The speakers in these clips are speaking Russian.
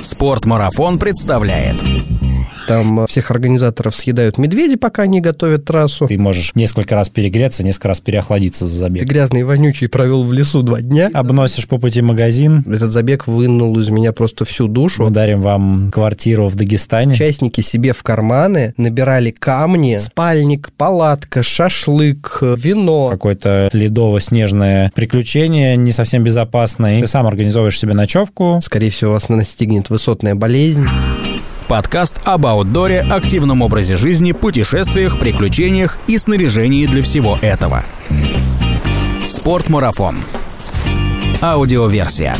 Спортмарафон представляет там всех организаторов съедают медведи, пока они готовят трассу. Ты можешь несколько раз перегреться, несколько раз переохладиться за забег. Ты грязный и вонючий провел в лесу два дня. Обносишь по пути магазин. Этот забег вынул из меня просто всю душу. Мы дарим вам квартиру в Дагестане. Участники себе в карманы набирали камни, спальник, палатка, шашлык, вино. Какое-то ледово-снежное приключение, не совсем безопасное. Ты сам организовываешь себе ночевку. Скорее всего, вас настигнет высотная болезнь. Подкаст об аутдоре, активном образе жизни, путешествиях, приключениях и снаряжении для всего этого. Спортмарафон. Аудиоверсия.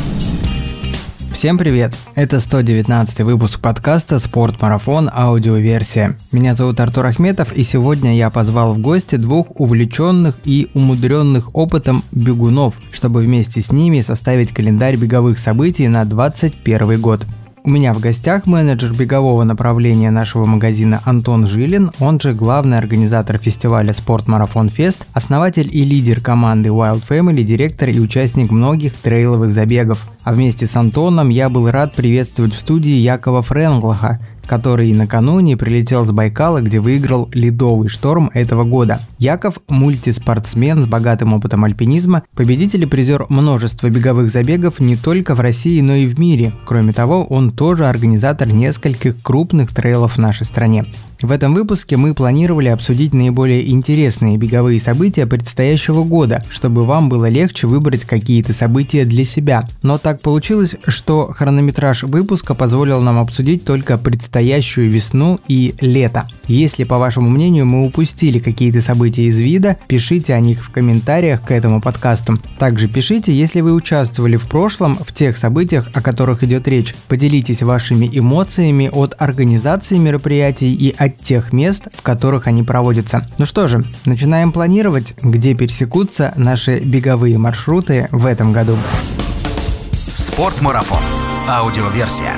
Всем привет! Это 119 выпуск подкаста «Спортмарафон. Аудиоверсия». Меня зовут Артур Ахметов, и сегодня я позвал в гости двух увлеченных и умудренных опытом бегунов, чтобы вместе с ними составить календарь беговых событий на 2021 год. У меня в гостях менеджер бегового направления нашего магазина Антон Жилин, он же главный организатор фестиваля «Спорт Марафон Фест», основатель и лидер команды Wild Family, директор и участник многих трейловых забегов. А вместе с Антоном я был рад приветствовать в студии Якова Френглаха, который накануне прилетел с Байкала, где выиграл ледовый шторм этого года. Яков – мультиспортсмен с богатым опытом альпинизма, победитель и призер множества беговых забегов не только в России, но и в мире. Кроме того, он тоже организатор нескольких крупных трейлов в нашей стране. В этом выпуске мы планировали обсудить наиболее интересные беговые события предстоящего года, чтобы вам было легче выбрать какие-то события для себя. Но так получилось, что хронометраж выпуска позволил нам обсудить только предстоящую весну и лето. Если, по вашему мнению, мы упустили какие-то события из вида, пишите о них в комментариях к этому подкасту. Также пишите, если вы участвовали в прошлом в тех событиях, о которых идет речь. Поделитесь вашими эмоциями от организации мероприятий и от тех мест, в которых они проводятся. Ну что же, начинаем планировать, где пересекутся наши беговые маршруты в этом году. Спортмарафон. Аудиоверсия.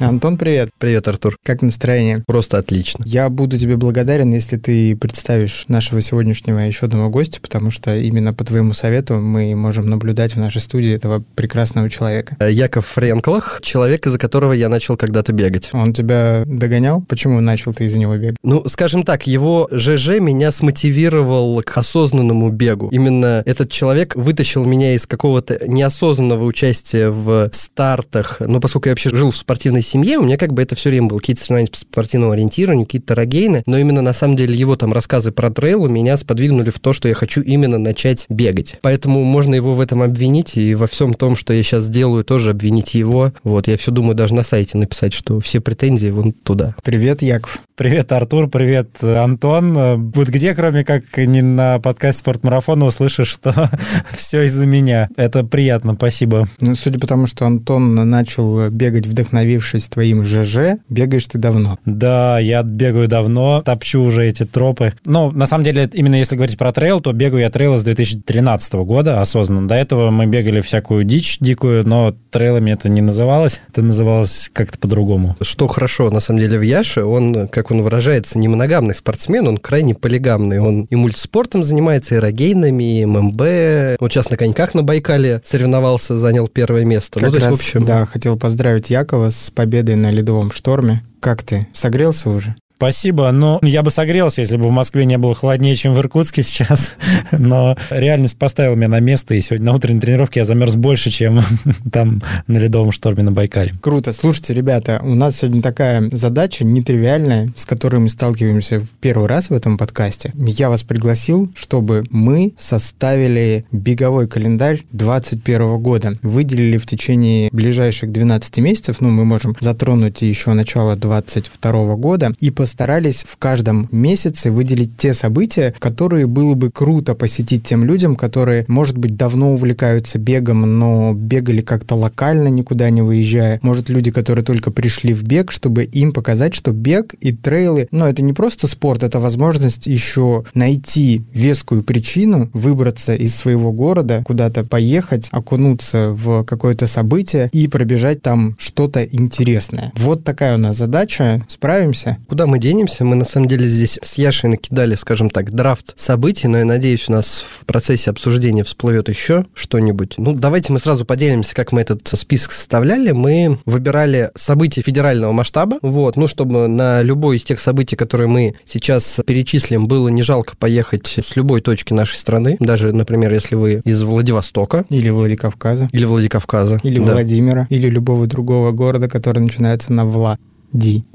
Антон, привет. Привет, Артур. Как настроение? Просто отлично. Я буду тебе благодарен, если ты представишь нашего сегодняшнего еще одного гостя, потому что именно по твоему совету мы можем наблюдать в нашей студии этого прекрасного человека. Э, Яков Френклах, человек, из-за которого я начал когда-то бегать. Он тебя догонял? Почему начал ты из-за него бегать? Ну, скажем так, его ЖЖ меня смотивировал к осознанному бегу. Именно этот человек вытащил меня из какого-то неосознанного участия в стартах. Ну, поскольку я вообще жил в спортивной семье, у меня как бы это все время было какие-то соревнования по спортивному ориентированию, какие-то тарагейны, но именно на самом деле его там рассказы про трейл меня сподвигнули в то, что я хочу именно начать бегать. Поэтому можно его в этом обвинить, и во всем том, что я сейчас делаю, тоже обвинить его. Вот, я все думаю даже на сайте написать, что все претензии вон туда. Привет, Яков. Привет, Артур, привет, Антон. Вот где, кроме как не на подкасте «Спортмарафона», услышишь, что все из-за меня. Это приятно, спасибо. Ну, судя по тому, что Антон начал бегать, вдохновившись твоим ЖЖ, бегаешь ты давно. Да, я бегаю давно, топчу уже эти тропы. Ну, на самом деле, именно если говорить про трейл, то бегаю я трейл с 2013 года осознанно. До этого мы бегали всякую дичь дикую, но трейлами это не называлось. Это называлось как-то по-другому. Что хорошо, на самом деле, в Яше, он, как он выражается, не моногамный спортсмен, он крайне полигамный. Он и мультиспортом занимается, и рогейнами, и ММБ. Вот сейчас на коньках на Байкале соревновался, занял первое место. Как ну, то раз, есть, в общем... да, хотел поздравить Якова с победой на ледовом шторме. Как ты? Согрелся уже? Спасибо. Ну, я бы согрелся, если бы в Москве не было холоднее, чем в Иркутске сейчас. Но реальность поставила меня на место, и сегодня на утренней тренировке я замерз больше, чем там на ледовом шторме на Байкале. Круто. Слушайте, ребята, у нас сегодня такая задача нетривиальная, с которой мы сталкиваемся в первый раз в этом подкасте. Я вас пригласил, чтобы мы составили беговой календарь 2021 года. Выделили в течение ближайших 12 месяцев, ну, мы можем затронуть еще начало 2022 года, и по постарались в каждом месяце выделить те события, которые было бы круто посетить тем людям, которые, может быть, давно увлекаются бегом, но бегали как-то локально, никуда не выезжая. Может, люди, которые только пришли в бег, чтобы им показать, что бег и трейлы, ну, это не просто спорт, это возможность еще найти вескую причину, выбраться из своего города, куда-то поехать, окунуться в какое-то событие и пробежать там что-то интересное. Вот такая у нас задача. Справимся? Куда мы мы денемся? Мы на самом деле здесь с Яшей накидали, скажем так, драфт событий, но я надеюсь, у нас в процессе обсуждения всплывет еще что-нибудь. Ну, давайте мы сразу поделимся, как мы этот список составляли. Мы выбирали события федерального масштаба, вот, ну, чтобы на любой из тех событий, которые мы сейчас перечислим, было не жалко поехать с любой точки нашей страны, даже, например, если вы из Владивостока. Или Владикавказа. Или Владикавказа. Или да. Владимира. Или любого другого города, который начинается на Вла. Ди.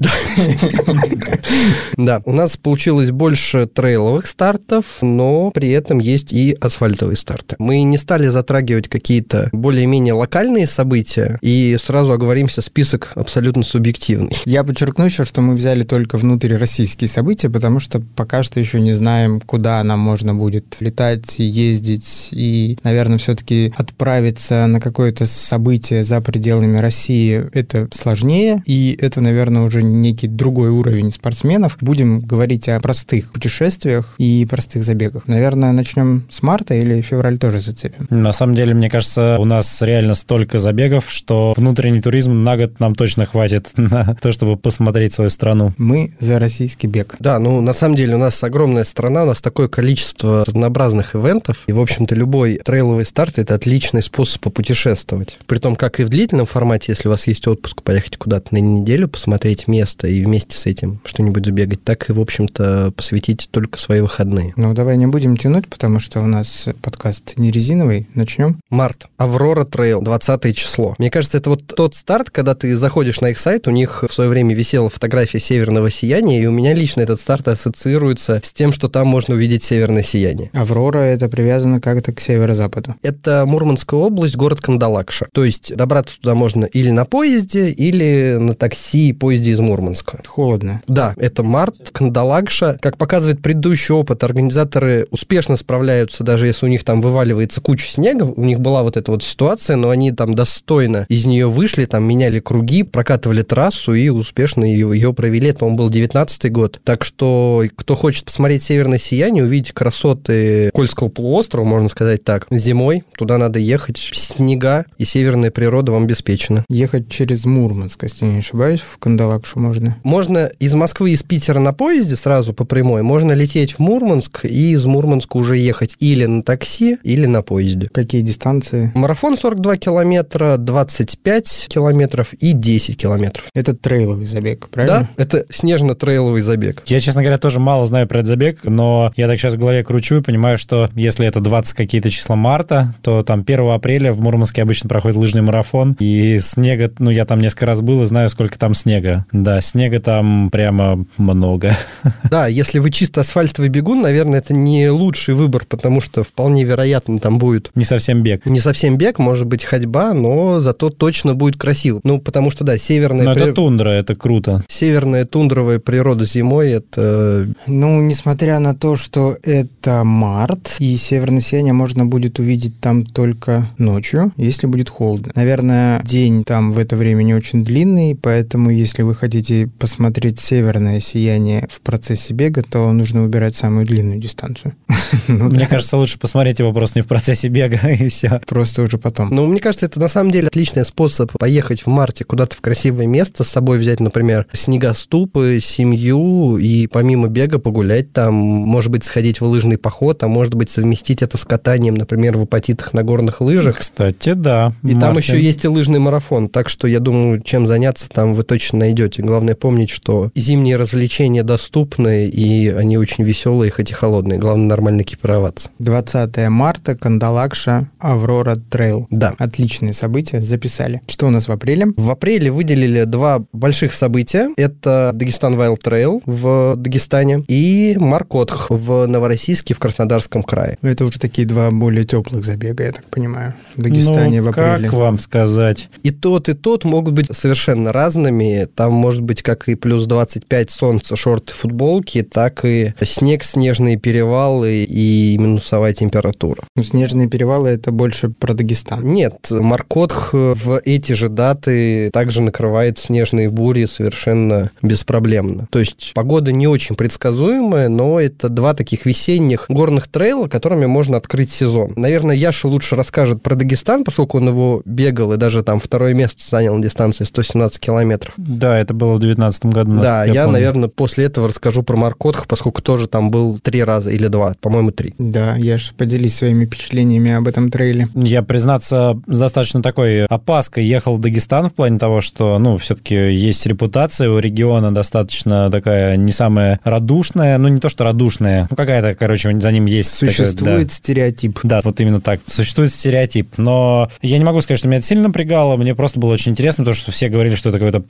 Да, у нас получилось больше трейловых стартов, но при этом есть и асфальтовые старты. Мы не стали затрагивать какие-то более-менее локальные события, и сразу оговоримся, список абсолютно субъективный. Я подчеркну еще, что мы взяли только внутрироссийские события, потому что пока что еще не знаем, куда нам можно будет летать, ездить, и, наверное, все-таки отправиться на какое-то событие за пределами России это сложнее, и это, наверное, наверное, уже некий другой уровень спортсменов. Будем говорить о простых путешествиях и простых забегах. Наверное, начнем с марта или февраль тоже зацепим? На самом деле, мне кажется, у нас реально столько забегов, что внутренний туризм на год нам точно хватит на то, чтобы посмотреть свою страну. Мы за российский бег. Да, ну, на самом деле, у нас огромная страна, у нас такое количество разнообразных ивентов, и, в общем-то, любой трейловый старт — это отличный способ попутешествовать. Притом, как и в длительном формате, если у вас есть отпуск, поехать куда-то на неделю, посмотреть посмотреть место и вместе с этим что-нибудь забегать, так и, в общем-то, посвятить только свои выходные. Ну, давай не будем тянуть, потому что у нас подкаст не резиновый. Начнем. Март. Аврора Трейл, 20 число. Мне кажется, это вот тот старт, когда ты заходишь на их сайт, у них в свое время висела фотография северного сияния, и у меня лично этот старт ассоциируется с тем, что там можно увидеть северное сияние. Аврора это привязано как-то к северо-западу. Это Мурманская область, город Кандалакша. То есть добраться туда можно или на поезде, или на такси, по поезде из Мурманска. Холодно. Да, это март, Кандалакша. Как показывает предыдущий опыт, организаторы успешно справляются, даже если у них там вываливается куча снега. У них была вот эта вот ситуация, но они там достойно из нее вышли, там меняли круги, прокатывали трассу и успешно ее, ее провели. Это, по-моему, был 19 год. Так что, кто хочет посмотреть северное сияние, увидеть красоты Кольского полуострова, можно сказать так, зимой туда надо ехать. Снега и северная природа вам обеспечена. Ехать через Мурманск, если не ошибаюсь, в Кандалакшу можно? Можно из Москвы, из Питера на поезде сразу по прямой, можно лететь в Мурманск и из Мурманска уже ехать или на такси, или на поезде. Какие дистанции? Марафон 42 километра, 25 километров и 10 километров. Это трейловый забег, правильно? Да, это снежно-трейловый забег. Я, честно говоря, тоже мало знаю про этот забег, но я так сейчас в голове кручу и понимаю, что если это 20 какие-то числа марта, то там 1 апреля в Мурманске обычно проходит лыжный марафон, и снега, ну, я там несколько раз был и знаю, сколько там снега снега. Да, снега там прямо много. Да, если вы чисто асфальтовый бегун, наверное, это не лучший выбор, потому что вполне вероятно там будет... Не совсем бег. Не совсем бег, может быть ходьба, но зато точно будет красиво. Ну, потому что, да, северная... Но при... это тундра, это круто. Северная тундровая природа зимой, это... Ну, несмотря на то, что это март, и северное сияние можно будет увидеть там только ночью, если будет холодно. Наверное, день там в это время не очень длинный, поэтому если если вы хотите посмотреть северное сияние в процессе бега, то нужно выбирать самую длинную дистанцию. ну, мне кажется, лучше посмотреть его просто не в процессе бега, и все. Просто уже потом. Ну, мне кажется, это на самом деле отличный способ поехать в марте куда-то в красивое место, с собой взять, например, снегоступы, семью, и помимо бега погулять там, может быть, сходить в лыжный поход, а может быть, совместить это с катанием, например, в апатитах на горных лыжах. Кстати, да. И Мартин. там еще есть и лыжный марафон, так что я думаю, чем заняться там вы точно найдете. Главное помнить, что зимние развлечения доступны, и они очень веселые, хоть и холодные. Главное нормально экипироваться. 20 марта, Кандалакша, Аврора Трейл. Да. Отличные события, записали. Что у нас в апреле? В апреле выделили два больших события. Это Дагестан Wild Trail в Дагестане и Маркотх в Новороссийске в Краснодарском крае. Это уже такие два более теплых забега, я так понимаю. В Дагестане ну, в апреле. как вам сказать? И тот, и тот могут быть совершенно разными. Там может быть как и плюс 25 солнца, шорты, футболки, так и снег, снежные перевалы и минусовая температура. Ну, снежные перевалы это больше про Дагестан. Нет, Маркотх в эти же даты также накрывает снежные бури совершенно беспроблемно. То есть погода не очень предсказуемая, но это два таких весенних горных трейла, которыми можно открыть сезон. Наверное, Яша лучше расскажет про Дагестан, поскольку он его бегал и даже там второе место занял на дистанции 117 километров. Да, это было в 2019 году. Да, я, помню. наверное, после этого расскажу про Маркотх, поскольку тоже там был три раза или два, по-моему, три. Да, я же поделись своими впечатлениями об этом трейле. Я, признаться, с достаточно такой опаской ехал в Дагестан в плане того, что, ну, все-таки есть репутация у региона достаточно такая не самая радушная, ну, не то что радушная, ну, какая-то, короче, за ним есть... такая, Существует да. стереотип. Да, вот именно так. Существует стереотип. Но я не могу сказать, что меня это сильно напрягало. Мне просто было очень интересно, потому что все говорили, что это какое-то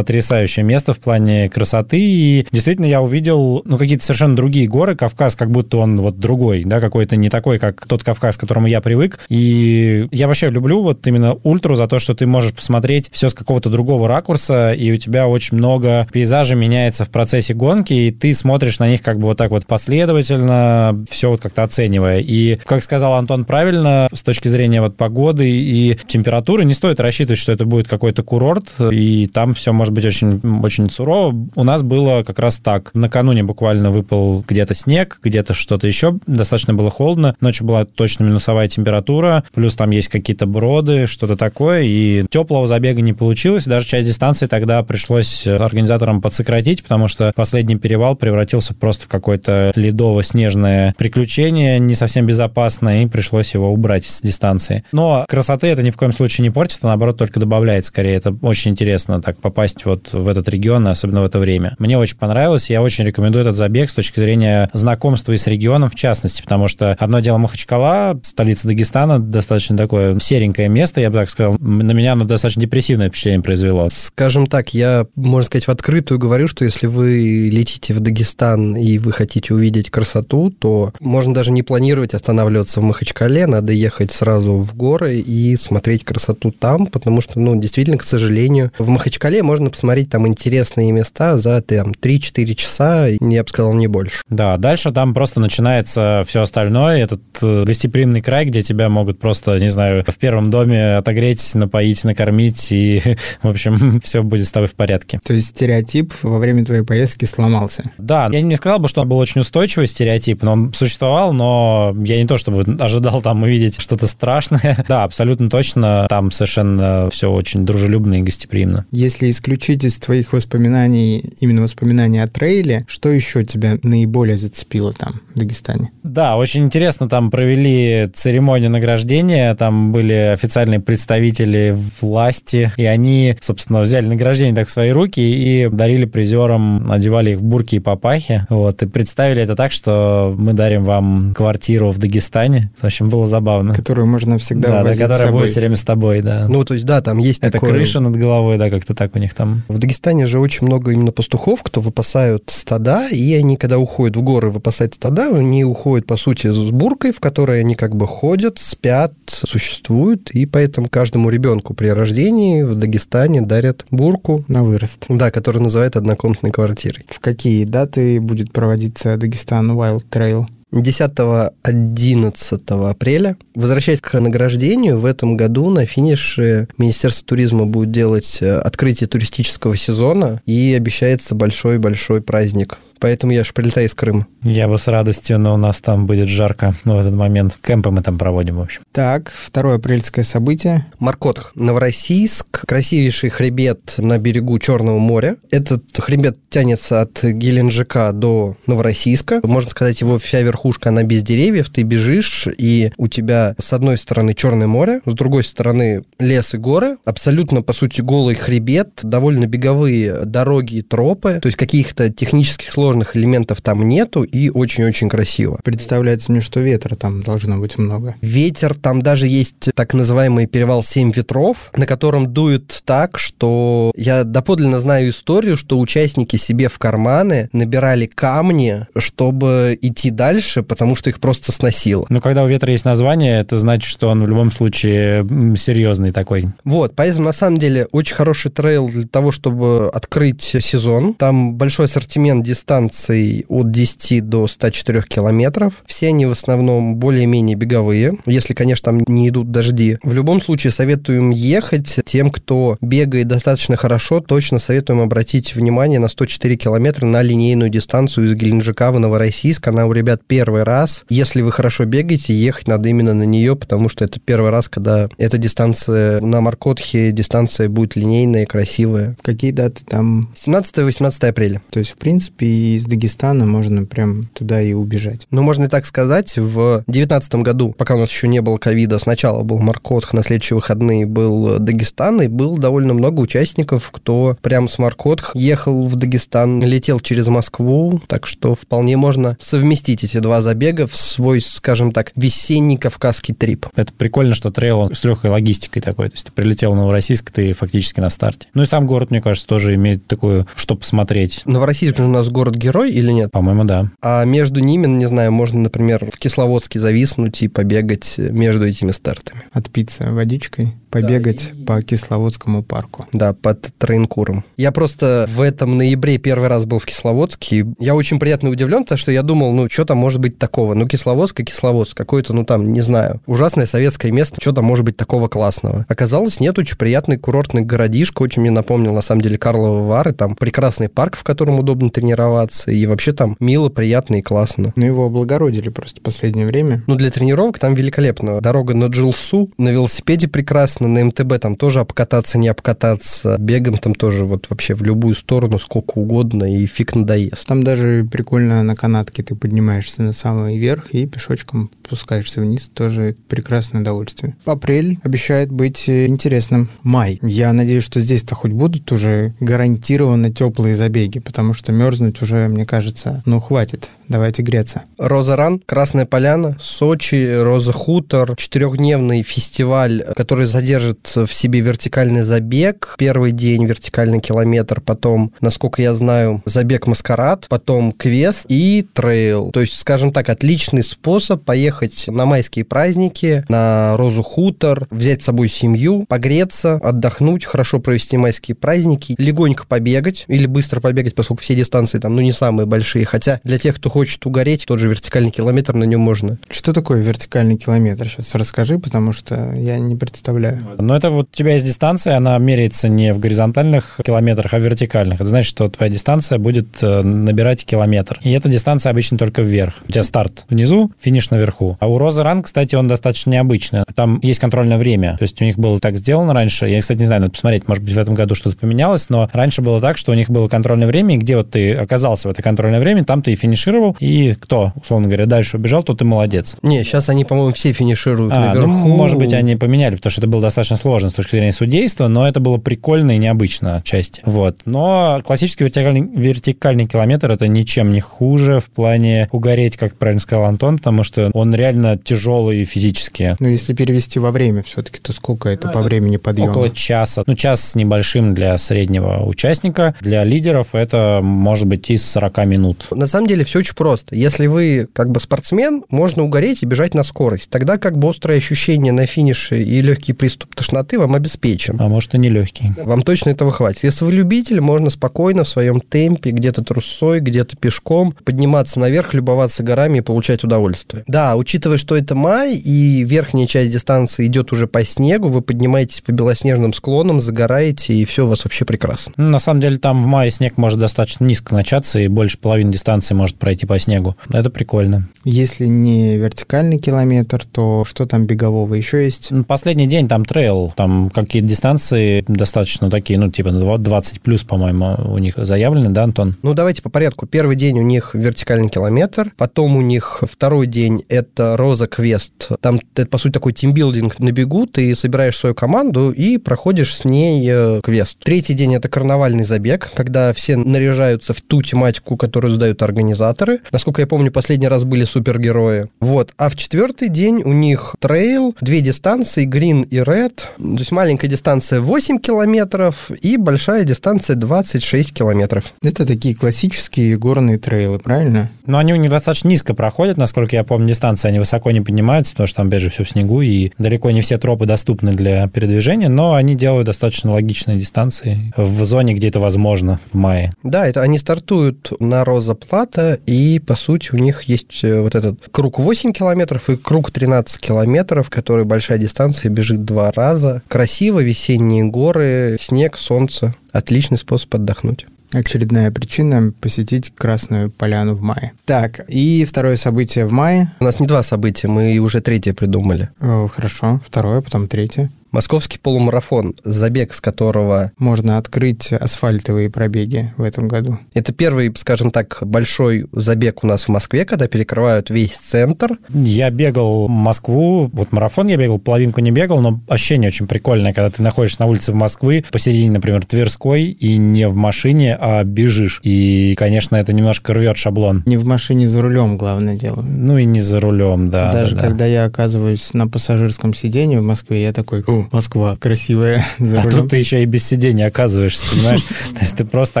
потрясающее место в плане красоты. И действительно я увидел, ну, какие-то совершенно другие горы. Кавказ как будто он вот другой, да, какой-то не такой, как тот Кавказ, к которому я привык. И я вообще люблю вот именно ультру за то, что ты можешь посмотреть все с какого-то другого ракурса, и у тебя очень много пейзажей меняется в процессе гонки, и ты смотришь на них как бы вот так вот последовательно, все вот как-то оценивая. И, как сказал Антон правильно, с точки зрения вот погоды и температуры, не стоит рассчитывать, что это будет какой-то курорт, и там все может быть очень, очень сурово. У нас было как раз так. Накануне буквально выпал где-то снег, где-то что-то еще, достаточно было холодно, ночью была точно минусовая температура, плюс там есть какие-то броды, что-то такое, и теплого забега не получилось, даже часть дистанции тогда пришлось организаторам подсократить, потому что последний перевал превратился просто в какое-то ледово-снежное приключение, не совсем безопасное, и пришлось его убрать с дистанции. Но красоты это ни в коем случае не портит, а наоборот только добавляет скорее. Это очень интересно так попасть вот в этот регион, особенно в это время. Мне очень понравилось, я очень рекомендую этот забег с точки зрения знакомства и с регионом в частности, потому что одно дело Махачкала, столица Дагестана, достаточно такое серенькое место, я бы так сказал. На меня оно достаточно депрессивное впечатление произвело. Скажем так, я, можно сказать, в открытую говорю, что если вы летите в Дагестан и вы хотите увидеть красоту, то можно даже не планировать останавливаться в Махачкале, надо ехать сразу в горы и смотреть красоту там, потому что, ну, действительно, к сожалению, в Махачкале можно посмотреть там интересные места за там 3-4 часа, я бы сказал, не больше. Да, дальше там просто начинается все остальное. Этот э, гостеприимный край, где тебя могут просто, не знаю, в первом доме отогреть, напоить, накормить, и, в общем, все будет с тобой в порядке. То есть стереотип во время твоей поездки сломался. Да, я не сказал бы, что он был очень устойчивый стереотип, но он существовал, но я не то чтобы ожидал там увидеть что-то страшное. Да, абсолютно точно, там совершенно все очень дружелюбно и гостеприимно. Если исключить из твоих воспоминаний именно воспоминания о трейле, что еще тебя наиболее зацепило там, в Дагестане? Да, очень интересно, там провели церемонию награждения, там были официальные представители власти, и они, собственно, взяли награждение так в свои руки и дарили призерам, одевали их в бурки и папахи, вот, и представили это так, что мы дарим вам квартиру в Дагестане. В общем, было забавно. Которую можно всегда Да, да, которая собой. будет все время с тобой, да. Ну, то есть, да, там есть это такое... крыша над головой, да, как-то так у них там. В Дагестане же очень много именно пастухов, кто выпасают стада, и они, когда уходят в горы выпасать стада, они уходят, по сути, с буркой, в которой они как бы ходят, спят, существуют, и поэтому каждому ребенку при рождении в Дагестане дарят бурку, На вырост. да, которую называют однокомнатной квартирой. В какие даты будет проводиться Дагестан Wild Trail? 10-11 апреля. Возвращаясь к награждению, в этом году на финише Министерство туризма будет делать э, открытие туристического сезона и обещается большой-большой праздник. Поэтому я же прилетаю из Крыма. Я бы с радостью, но у нас там будет жарко в этот момент. Кемпы мы там проводим, в общем. Так, второе апрельское событие. Маркотх, Новороссийск, красивейший хребет на берегу Черного моря. Этот хребет тянется от Геленджика до Новороссийска. Можно сказать, его вся верхушка, она без деревьев. Ты бежишь, и у тебя с одной стороны Черное море, с другой стороны лес и горы. Абсолютно, по сути, голый хребет, довольно беговые дороги и тропы. То есть каких-то технических сложных элементов там нету, и очень-очень красиво. Представляется мне, что ветра там должно быть много. Ветер, там даже есть так называемый перевал «Семь ветров», на котором дует так, что я доподлинно знаю историю, что участники себе в карманы набирали камни, чтобы идти дальше, потому что их просто сносило. Но когда у ветра есть название, это значит, что он в любом случае серьезный такой. Вот, поэтому на самом деле очень хороший трейл для того, чтобы открыть сезон. Там большой ассортимент дистанций от 10 до 104 километров. Все они в основном более-менее беговые, если, конечно, там не идут дожди. В любом случае советуем ехать. Тем, кто бегает достаточно хорошо, точно советуем обратить внимание на 104 километра на линейную дистанцию из Геленджика в Новороссийск. Она у ребят первый раз. Если вы хорошо бегаете, ехать надо именно на нее, потому что это первый раз, когда эта дистанция на Маркотхе, дистанция будет линейная, красивая. Какие даты там? 17-18 апреля. То есть, в принципе, из Дагестана можно прям туда и убежать. Ну, можно и так сказать, в 2019 году, пока у нас еще не было ковида, сначала был Маркотх, на следующие выходные был Дагестан, и было довольно много участников, кто прям с Маркотх ехал в Дагестан, летел через Москву, так что вполне можно совместить эти два забега в свой, скажем так, весенний кавказский трип. Это прикольно, что трейл он с легкой логистикой такой. То есть ты прилетел в Новороссийск, ты фактически на старте. Ну и сам город, мне кажется, тоже имеет такую, что посмотреть. Новороссийск же у нас город-герой или нет? По-моему, да. А между ними, не знаю, можно, например, в Кисловодске зависнуть и побегать между этими стартами. Отпиться водичкой, побегать Да, и- по Кисловодскому парку. Да, под Троенкуром. Я просто в этом ноябре первый раз был в Кисловодске. и Я очень приятно удивлен, потому что я думал, ну, что там может быть такого? Ну, Кисловодск и Кисловодск. Какое-то, ну, там, не знаю, ужасное советское место. Что там может быть такого классного? Оказалось, нет, очень приятный курортный городишко. Очень мне напомнил, на самом деле, Карловы Вары. Там прекрасный парк, в котором удобно тренироваться. И вообще там мило, приятно и классно. Ну, его облагородили просто в последнее время. Ну, для тренировок там великолепно. Дорога на Джилсу, на велосипеде прекрасно, на МТБ там тоже обкататься, не обкататься. Бегом там тоже вот вообще в любую сторону, сколько угодно, и фиг надоест. Там даже прикольно на канатке ты поднимаешься на самый верх и пешочком спускаешься вниз. Тоже прекрасное удовольствие. Апрель обещает быть э, интересным. Май. Я надеюсь, что здесь-то хоть будут уже гарантированно теплые забеги, потому что мерзнуть уже, мне кажется, ну хватит. Давайте греться. Роза Ран, Красная Поляна, Сочи, Роза Хутор, четырехдневный фестиваль, который задержит в себе вертикальный забег. Первый день вертикальный километр, потом, насколько я знаю, забег маскарад, потом квест и трейл. То есть, скажем так, отличный способ поехать на майские праздники, на Розу Хутор, взять с собой семью, погреться, отдохнуть, хорошо провести майские праздники, легонько побегать или быстро побегать, поскольку все дистанции там, ну, не самые большие. Хотя для тех, кто хочет угореть, тот же вертикальный километр, на нем можно. Что такое вертикальный километр? Сейчас расскажи, потому что я не представляю. Но это вот у тебя есть дистанция, она меряется не в горизонтальных километрах, а в вертикальных. Это значит, что твоя дистанция будет э, набирать километр. И эта дистанция обычно только вверх. У тебя старт внизу, финиш наверху. А у Роза Ран, кстати, он достаточно необычный. Там есть контрольное время. То есть у них было так сделано раньше. Я, кстати, не знаю, надо посмотреть, может быть, в этом году что-то поменялось, но раньше было так, что у них было контрольное время, и где вот ты оказался в это контрольное время, там ты и финишировал, и кто, условно говоря, дальше убежал, то ты молодец. Не, сейчас они, по-моему, все финишируют А, наверху. ну, может быть, они поменяли, потому что это было достаточно сложно с точки зрения судейства, но это было прикольно и необычно отчасти. Вот. Но классический вертикальный, вертикальный километр это ничем не хуже в плане угореть, как правильно сказал Антон, потому что он реально тяжелый физически. Ну, если перевести во время все-таки, то сколько это по времени подъема? Около часа. Ну, час с небольшим для среднего участника. Для лидеров это может быть из 40 минут. На самом деле все очень просто. Если вы как бы спортсмен, можно угореть и бежать на скорость. Тогда как бы острое ощущение на финише и легкий приступ тошноты вам обеспечен. А может и не легкий. Вам точно этого хватит. Если вы любитель, можно спокойно в своем темпе, где-то трусой, где-то пешком, подниматься наверх, любоваться горами и получать удовольствие. Да, учитывая, что это май, и верхняя часть дистанции идет уже по снегу, вы поднимаетесь по белоснежным склонам, загораете, и все у вас вообще прекрасно. Ну, На самом деле там в мае снег может достаточно низко начаться, и больше половины дистанции может пройти по снегу. Это прикольно. Если не вертикальный километр, то что там бегового еще есть? Ну, Последний день там трейл, там какие-то дистанции достаточно такие, ну, типа 20 плюс, по-моему, у них заявлены, да, Антон? Ну, давайте по порядку. Первый день у них вертикальный километр, потом у них второй день это Роза Квест. Там это, по сути, такой тимбилдинг на бегу. Ты собираешь свою команду и проходишь с ней э, квест. Третий день это карнавальный забег, когда все наряжаются в ту тематику, которую задают организаторы. Насколько я помню, последний раз были супергерои. Вот. А в четвертый день у них трейл, две дистанции, грин и ред. То есть маленькая дистанция 8 километров и большая дистанция 26 километров. Это такие классические горные трейлы, правильно? Но они у них достаточно низко проходят, насколько я помню, дистанции, они высоко не поднимаются, потому что там, опять же, все в снегу, и далеко не все тропы доступны для передвижения, но они делают достаточно логичные дистанции в зоне, где это возможно в мае. Да, это они стартуют на Роза Плата, и, по сути, у них есть э, вот этот круг 8 километров и круг 13 километров, который большая дистанция, бежит два раза. Красиво, весенние горы, снег, солнце. Отличный способ отдохнуть. Очередная причина посетить Красную Поляну в мае. Так, и второе событие в мае. У нас не два события, мы уже третье придумали. О, хорошо, второе, потом третье. Московский полумарафон, забег с которого... Можно открыть асфальтовые пробеги в этом году. Это первый, скажем так, большой забег у нас в Москве, когда перекрывают весь центр. Я бегал в Москву, вот марафон я бегал, половинку не бегал, но ощущение очень прикольное, когда ты находишься на улице в Москвы, посередине, например, Тверской, и не в машине, а бежишь. И, конечно, это немножко рвет шаблон. Не в машине за рулем, главное дело. Ну и не за рулем, да. Даже да, когда да. я оказываюсь на пассажирском сидении в Москве, я такой, Москва красивая. За а тут ты еще и без сидения оказываешься, понимаешь? То есть ты просто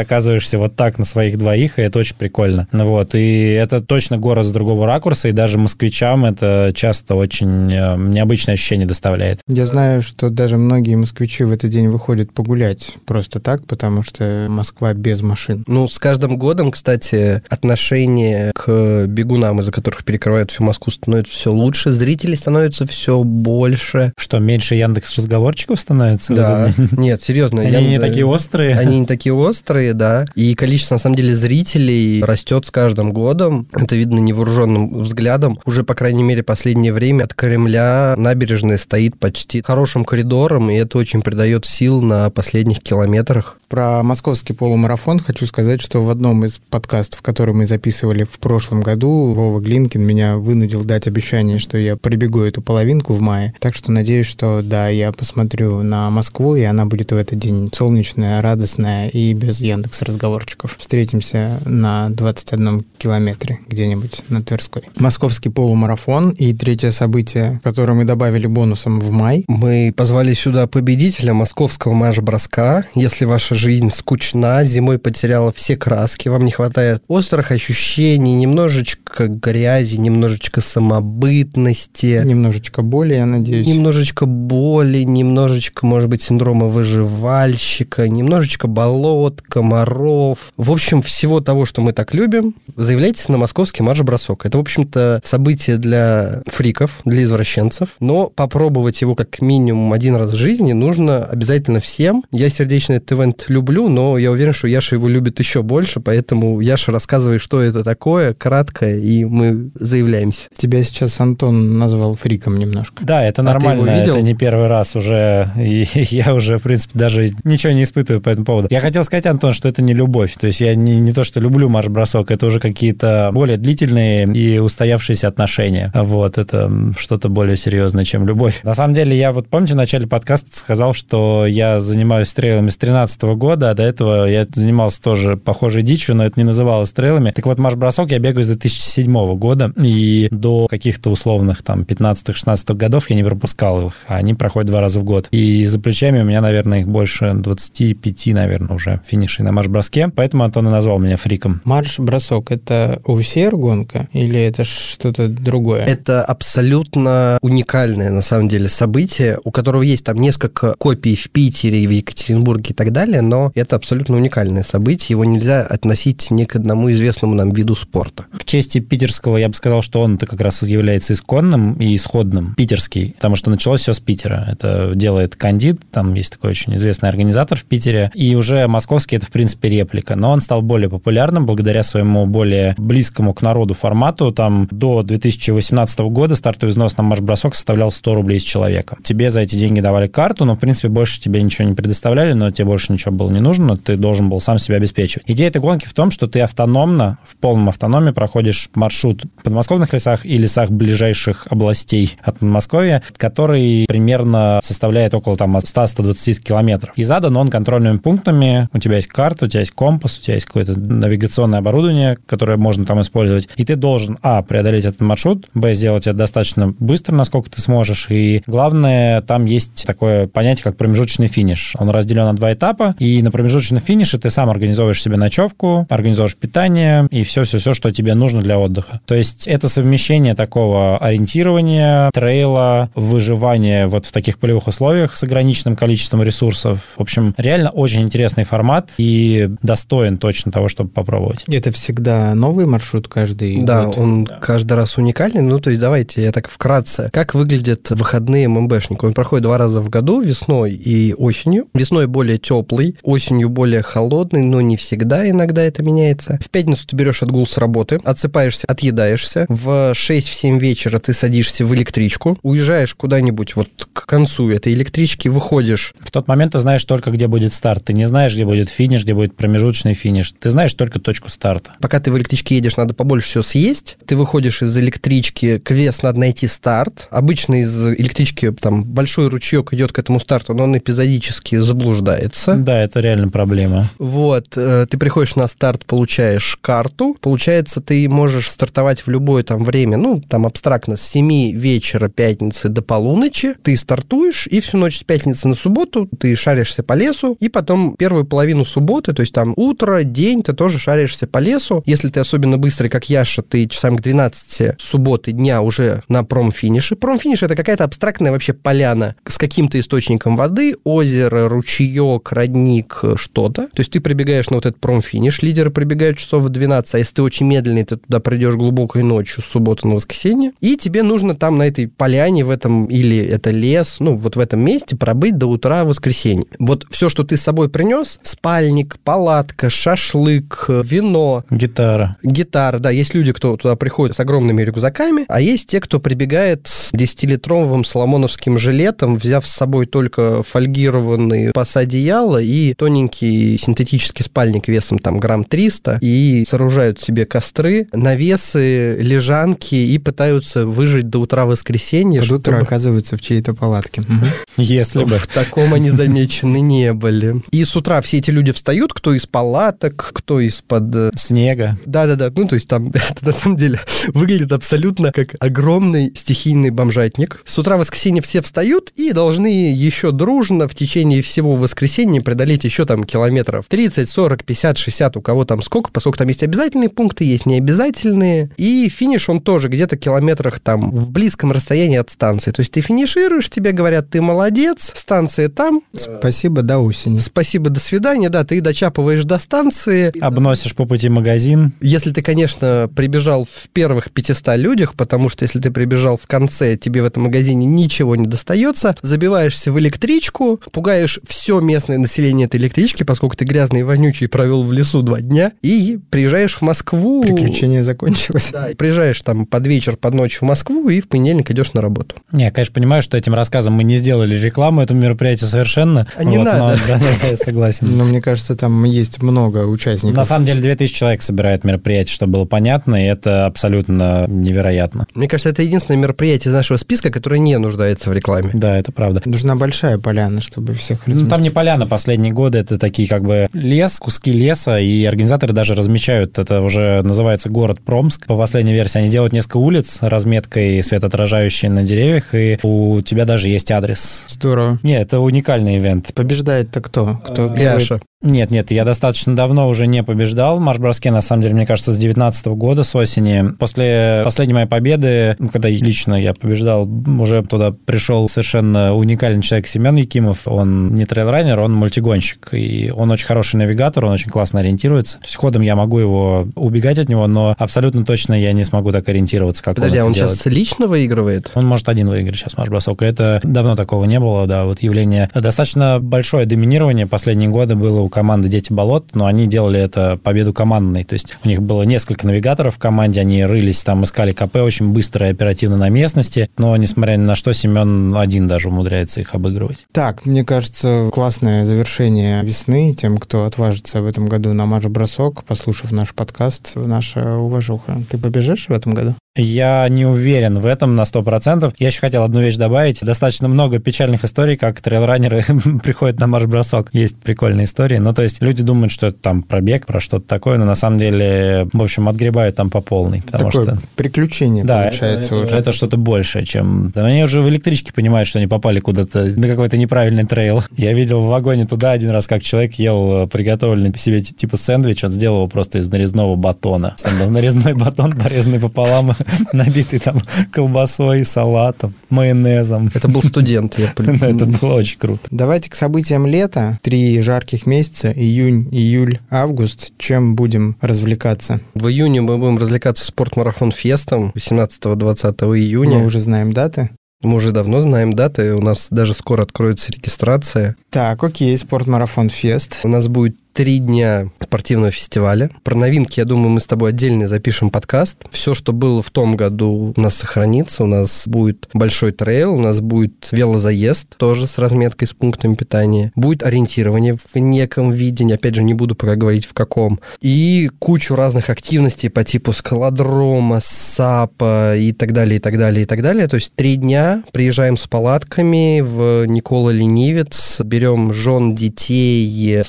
оказываешься вот так на своих двоих, и это очень прикольно. Ну вот, и это точно город с другого ракурса, и даже москвичам это часто очень э, необычное ощущение доставляет. Я знаю, что даже многие москвичи в этот день выходят погулять просто так, потому что Москва без машин. Ну, с каждым годом, кстати, отношение к бегунам, из-за которых перекрывают всю Москву, становится все лучше, зрителей становится все больше. Что, меньше Яндекс разговорчиков становится? Да. Нет, серьезно. Они я, не такие острые? Они не такие острые, да. И количество, на самом деле, зрителей растет с каждым годом. Это видно невооруженным взглядом. Уже, по крайней мере, последнее время от Кремля набережная стоит почти хорошим коридором, и это очень придает сил на последних километрах. Про московский полумарафон хочу сказать, что в одном из подкастов, который мы записывали в прошлом году, Вова Глинкин меня вынудил дать обещание, что я пробегу эту половинку в мае. Так что надеюсь, что да, я посмотрю на Москву, и она будет в этот день солнечная, радостная и без Яндекс разговорчиков. Встретимся на 21 километре где-нибудь на Тверской. Московский полумарафон и третье событие, которое мы добавили бонусом в май. Мы позвали сюда победителя московского марш-броска. Если ваша жизнь скучна, зимой потеряла все краски, вам не хватает острых ощущений, немножечко грязи, немножечко самобытности. Немножечко боли, я надеюсь. Немножечко боли, немножечко, может быть, синдрома выживальщика, немножечко болот, комаров. В общем, всего того, что мы так любим, заявляйтесь на московский марш-бросок. Это, в общем-то, событие для фриков, для извращенцев, но попробовать его как минимум один раз в жизни нужно обязательно всем. Я сердечно этот ивент люблю, но я уверен, что Яша его любит еще больше, поэтому Яша рассказывай, что это такое, кратко, и мы заявляемся. Тебя сейчас Антон назвал фриком немножко. Да, это нормально, а это не первый раз уже, и я уже, в принципе, даже ничего не испытываю по этому поводу. Я хотел сказать, Антон, что это не любовь. То есть я не, не то, что люблю марш-бросок, это уже какие-то более длительные и устоявшиеся отношения. Вот, это что-то более серьезное, чем любовь. На самом деле, я вот, помните, в начале подкаста сказал, что я занимаюсь трейлами с 13 года, а до этого я занимался тоже похожей дичью, но это не называлось трейлами. Так вот, марш-бросок я бегаю с 2007 года, и до каких-то условных там 15-16 годов я не пропускал их, а они проходят два раза в год. И за плечами у меня, наверное, их больше 25, наверное, уже финишей на марш-броске. Поэтому Антон и назвал меня фриком. Марш-бросок — это ОСР-гонка или это что-то другое? Это абсолютно уникальное, на самом деле, событие, у которого есть там несколько копий в Питере в Екатеринбурге и так далее, но это абсолютно уникальное событие. Его нельзя относить ни к одному известному нам виду спорта. К чести питерского я бы сказал, что он-то как раз является исконным и исходным, питерский, потому что началось все с Питера. Это делает Кандид, там есть такой очень известный организатор в Питере, и уже московский это, в принципе, реплика, но он стал более популярным благодаря своему более близкому к народу формату. Там до 2018 года стартовый взнос на марш-бросок составлял 100 рублей с человека. Тебе за эти деньги давали карту, но, в принципе, больше тебе ничего не предоставляли, но тебе больше ничего было не нужно, ты должен был сам себя обеспечивать. Идея этой гонки в том, что ты автономно, в полном автономе проходишь маршрут в подмосковных лесах и лесах ближайших областей от Подмосковья, который примерно составляет около там 100-120 километров. И задан он контрольными пунктами. У тебя есть карта, у тебя есть компас, у тебя есть какое-то навигационное оборудование, которое можно там использовать. И ты должен, а, преодолеть этот маршрут, б, сделать это достаточно быстро, насколько ты сможешь. И главное, там есть такое понятие, как промежуточный финиш. Он разделен на два этапа, и на промежуточном финише ты сам организовываешь себе ночевку, организовываешь питание и все-все-все, что тебе нужно для отдыха. То есть это совмещение такого ориентирования, трейла, выживания вот в таких полевых условиях с ограниченным количеством ресурсов. В общем, реально очень интересный формат и достоин точно того, чтобы попробовать. Это всегда новый маршрут каждый да, год? Он да, он каждый раз уникальный. Ну, то есть давайте я так вкратце. Как выглядят выходные ММБшника? Он проходит два раза в году, весной и осенью. Весной более теплый, осенью более холодный, но не всегда, иногда это меняется. В пятницу ты берешь отгул с работы, отсыпаешься, отъедаешься. В 6-7 вечера ты садишься в электричку, уезжаешь куда-нибудь вот к концу этой электрички, выходишь. В тот момент ты знаешь только, где будет старт. Ты не знаешь, где будет финиш, где будет промежуточный финиш. Ты знаешь только точку старта. Пока ты в электричке едешь, надо побольше все съесть. Ты выходишь из электрички, квест надо найти старт. Обычно из электрички там большой ручеек идет к этому старту, но он эпизодически заблуждается. Да, это реально проблема. Вот, э, ты приходишь на старт, получаешь карту. Получается, ты можешь стартовать в любое там время, ну, там абстрактно, с 7 вечера пятницы до полуночи. Ты стартуешь, и всю ночь с пятницы на субботу ты шаришься по лесу, и потом первую половину субботы, то есть там утро, день, ты тоже шаришься по лесу. Если ты особенно быстрый, как Яша, ты часам к 12 субботы дня уже на промфинише. Промфиниш — это какая-то абстрактная вообще поляна с каким-то источником воды, озеро, ручеек, родник, что-то. То есть ты прибегаешь на вот этот промфиниш, лидеры прибегают часов в 12, а если ты очень медленный, ты туда придешь глубокой ночью с субботы на воскресенье, и тебе нужно там на этой поляне в этом, или это лес, ну вот в этом месте пробыть до утра воскресенья. Вот все, что ты с собой принес, спальник, палатка, шашлык, вино, Гитара. гитара, да, есть люди, кто туда приходит с огромными рюкзаками, а есть те, кто прибегает с 10-литровым соломоновским жилетом, взяв с собой только фольгированный пас одеяла и тоненький синтетический спальник весом там грамм 300, и сооружают себе костры, навесы, лежанки и пытаются выжить до утра воскресенья. Под утро чтобы- оказываются в чьей-то палатке. Если бы. в таком они замечены не были. И с утра все эти люди встают, кто из палаток, кто из-под э, Снега. Да-да-да, ну то есть там это на самом деле выглядит абсолютно как огромный стихийный бомжатник. С утра в воскресенье все встают и должны еще дружно в течение всего воскресенья преодолеть еще там километров 30, 40, 50, 60, у кого там сколько, поскольку там есть обязательные пункты, есть необязательные. И финиш он тоже где-то километрах там в близком расстоянии от станции. То есть ты финишируешь, тебе говорят, ты молодец, станция там, Спасибо, до осени. спасибо, до свидания, да, ты дочапываешь до станции, Обносишь по пути магазин. если ты, конечно, прибежал в первых 500 людях, потому что если ты прибежал в конце, тебе в этом магазине ничего не достается, забиваешься в электричку, пугаешь все местное население этой электрички, поскольку ты грязный и вонючий провел в лесу два дня, и приезжаешь в Москву. Приключение закончилось. Да, и приезжаешь там под вечер, под ночь в Москву, и в понедельник идешь на работу. Не, я, конечно, понимаю, что этим рассказом мы не сделали рекламу этому мероприятию совершенно. А не Вот, надо. но- да, да, я согласен. Но мне кажется, там есть много участников. На самом деле 2000 человек собирает мероприятие, чтобы было понятно, и это абсолютно невероятно. Мне кажется, это единственное мероприятие из нашего списка, которое не нуждается в рекламе. Да, это правда. Нужна большая поляна, чтобы всех Ну, там не разместить. поляна последние годы, это такие как бы лес, куски леса, и организаторы даже размечают, это уже называется город Промск. По последней версии они делают несколько улиц разметкой светоотражающей на деревьях, и у тебя даже есть адрес. Здорово. Не, это уникальный ивент. Побеждает-то кто? Кто первый? Яша. Нет, нет, я достаточно давно уже не побеждал в марш-броске, на самом деле, мне кажется, с 19 года, с осени. После последней моей победы, ну, когда лично я побеждал, уже туда пришел совершенно уникальный человек Семен Якимов. Он не трейлранер, он мультигонщик, и он очень хороший навигатор, он очень классно ориентируется. Есть ходом я могу его убегать от него, но абсолютно точно я не смогу так ориентироваться, как Подожди, а он он это делает. сейчас лично выигрывает? Он может один выиграть сейчас марш-бросок. Это давно такого не было, да, вот явление. Достаточно большое доминирование последние годы было у команды «Дети болот», но они делали это победу командной. То есть у них было несколько навигаторов в команде, они рылись там, искали КП очень быстро и оперативно на местности, но, несмотря ни на что, Семен один даже умудряется их обыгрывать. Так, мне кажется, классное завершение весны тем, кто отважится в этом году на марш-бросок, послушав наш подкаст, наша уважуха. Ты побежишь в этом году? Я не уверен в этом на 100%. Я еще хотел одну вещь добавить. Достаточно много печальных историй, как трейлранеры приходят на марш-бросок. Есть прикольные истории. Ну, то есть люди думают, что это там пробег, про что-то такое, но на самом деле, в общем, отгребают там по полной. Потому Такое что... приключение Да, получается это, уже. это что-то большее, чем... Да, они уже в электричке понимают, что они попали куда-то на какой-то неправильный трейл. Я видел в вагоне туда один раз, как человек ел э, приготовленный себе типа сэндвич, он сделал его просто из нарезного батона. Был нарезной батон, порезанный пополам, набитый там колбасой, салатом, майонезом. Это был студент, я Ну, Это было очень круто. Давайте к событиям лета. Три жарких месяца, июнь, июль, август. Чем будем развлекаться? В июне мы будем развлекаться спортмарафон фестом 18-20 июня. Мы уже знаем даты. Мы уже давно знаем даты, у нас даже скоро откроется регистрация. Так, окей, спортмарафон Фест. У нас будет три дня спортивного фестиваля. Про новинки, я думаю, мы с тобой отдельно запишем подкаст. Все, что было в том году, у нас сохранится. У нас будет большой трейл, у нас будет велозаезд, тоже с разметкой, с пунктами питания. Будет ориентирование в неком виде, опять же, не буду пока говорить в каком. И кучу разных активностей по типу скалодрома, САПа и так далее, и так далее, и так далее. То есть три дня приезжаем с палатками в Никола Ленивец, берем жен, детей,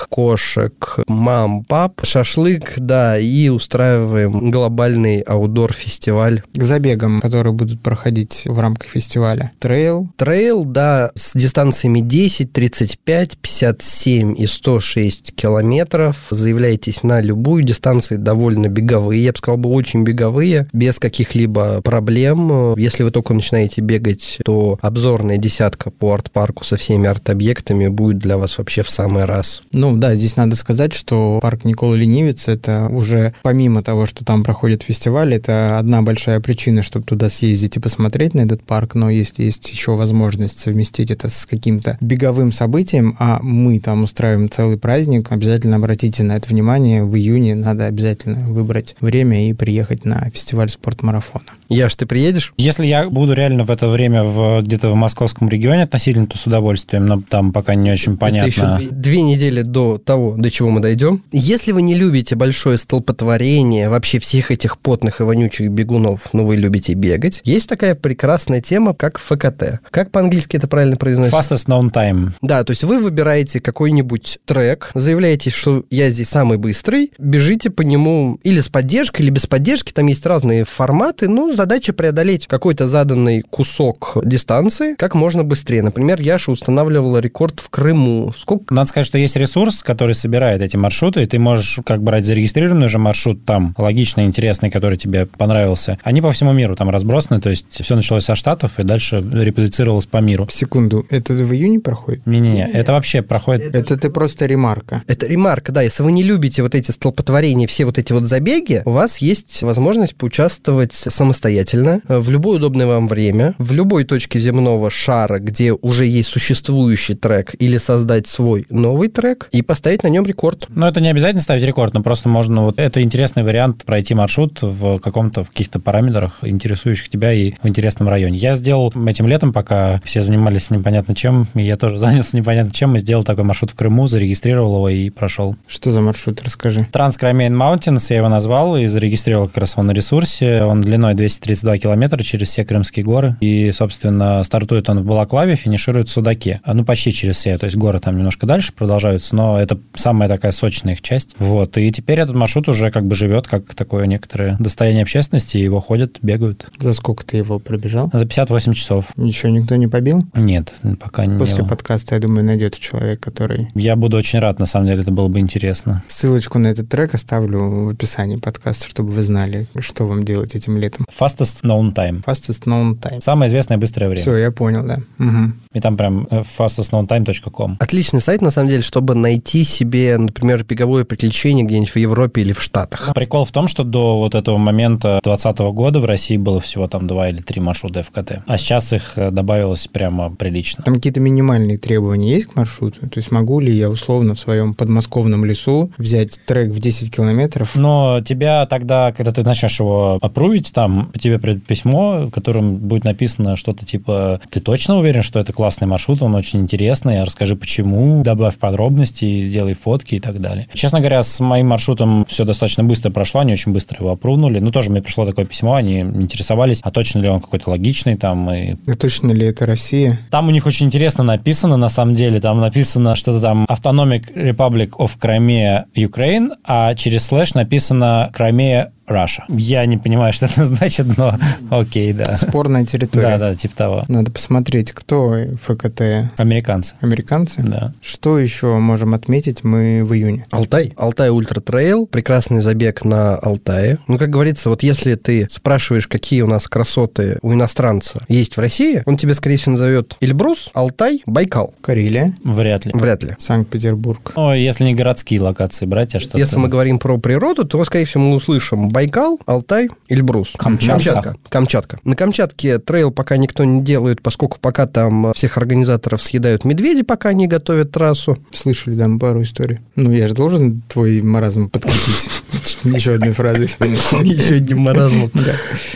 собак, кошек, мам, пап, шашлык, да, и устраиваем глобальный outdoor-фестиваль. К забегам, которые будут проходить в рамках фестиваля. Трейл. Трейл, да, с дистанциями 10, 35, 57 и 106 километров. Заявляйтесь на любую дистанции, довольно беговые, я бы сказал, бы очень беговые, без каких-либо проблем. Если вы только начинаете бегать, то обзорная десятка по арт-парку со всеми арт-объектами будет для вас вообще в самый раз. Ну, ну да, здесь надо сказать, что парк Никола Ленивец это уже помимо того, что там проходит фестиваль, это одна большая причина, чтобы туда съездить и посмотреть на этот парк, но если есть еще возможность совместить это с каким-то беговым событием, а мы там устраиваем целый праздник, обязательно обратите на это внимание. В июне надо обязательно выбрать время и приехать на фестиваль спортмарафона. Яш, ты приедешь? Если я буду реально в это время в, где-то в московском регионе относительно, то с удовольствием, но там пока не очень понятно. Это еще две недели до того, до чего мы дойдем. Если вы не любите большое столпотворение вообще всех этих потных и вонючих бегунов, но вы любите бегать, есть такая прекрасная тема, как ФКТ. Как по-английски это правильно произносится? Fastest known time. Да, то есть вы выбираете какой-нибудь трек, заявляете, что я здесь самый быстрый, бежите по нему или с поддержкой, или без поддержки, там есть разные форматы, но задача преодолеть какой-то заданный кусок дистанции как можно быстрее. Например, Яша устанавливала рекорд в Крыму. Сколько? Надо сказать, что есть ресурс, который собирает эти маршруты, и ты можешь как брать зарегистрированный уже маршрут там, логичный, интересный, который тебе понравился. Они по всему миру там разбросаны, то есть все началось со Штатов и дальше реплицировалось по миру. Секунду, это в июне проходит? Не-не-не, это вообще проходит... Это ты просто ремарка. Это ремарка, да. Если вы не любите вот эти столпотворения, все вот эти вот забеги, у вас есть возможность поучаствовать самостоятельно в любое удобное вам время, в любой точке земного шара, где уже есть существующий трек, или создать свой новый трек, и поставить на нем рекорд. Ну, это не обязательно ставить рекорд, но просто можно... Вот это интересный вариант пройти маршрут в каком-то, в каких-то параметрах, интересующих тебя и в интересном районе. Я сделал этим летом, пока все занимались непонятно чем, и я тоже занялся непонятно чем, и сделал такой маршрут в Крыму, зарегистрировал его и прошел. Что за маршрут, расскажи. Транскромейн Mountains, я его назвал и зарегистрировал как раз его на ресурсе. Он длиной 232 километра через все Крымские горы. И, собственно, стартует он в Балаклаве, финиширует в Судаке. Ну, почти через все. То есть горы там немножко дальше продолжаются, но это самая такая сочная их часть. Вот. И теперь этот маршрут уже как бы живет как такое некоторое достояние общественности, его ходят, бегают. За сколько ты его пробежал? За 58 часов. Ничего никто не побил? Нет, пока не После подкаста, я думаю, найдется человек, который... Я буду очень рад, на самом деле, это было бы интересно. Ссылочку на этот трек оставлю в описании подкаста, чтобы вы знали, что вам делать этим летом. Fastest known time. Fastest known time. Самое известное быстрое время. Все, я понял, да. Угу. И там прям э, fastestknowntime.com. Отличный сайт, на самом деле, чтобы найти себе, например, беговое приключение где-нибудь в Европе или в Штатах. Прикол в том, что до вот этого момента 2020 года в России было всего там два или три маршрута ФКТ, а сейчас их э, добавилось прямо прилично. Там какие-то минимальные требования есть к маршруту? То есть могу ли я условно в своем подмосковном лесу взять трек в 10 километров? Но тебя тогда, когда ты начнешь его опрувить, там тебе придет письмо, в котором будет написано что-то типа «Ты точно уверен, что это классный маршрут, он очень интересный, расскажи почему, добавь подробности, сделай фотки и так далее. Честно говоря, с моим маршрутом все достаточно быстро прошло, они очень быстро его опрувнули. Ну, тоже мне пришло такое письмо, они интересовались, а точно ли он какой-то логичный там. И... А точно ли это Россия? Там у них очень интересно написано, на самом деле. Там написано что-то там Autonomic Republic of Crimea, Ukraine, а через слэш написано Crimea Russia. Я не понимаю, что это значит, но окей, да. Спорная территория. Да, да, типа того. Надо посмотреть, кто FKT. Американцы. Американцы? Да. Что еще можем отметить мы в июне? Алтай. Алтай Ультра Трейл. Прекрасный забег на Алтае. Ну, как говорится, вот если ты спрашиваешь, какие у нас красоты у иностранца есть в России, он тебе, скорее всего, назовет Эльбрус, Алтай, Байкал. Карелия? Вряд ли. Вряд ли. Санкт-Петербург. Ну, если не городские локации брать, а что-то... Если мы говорим про природу, то, скорее всего, мы услышим Байкал, Алтай, Эльбрус. Камчатка. Камчатка. Камчатка. На Камчатке трейл пока никто не делает, поскольку пока там всех организаторов съедают медведи, пока они готовят трассу. Слышали там пару историй. Ну, я же должен твой маразм подкрепить еще одной фразой. Еще одним маразмом.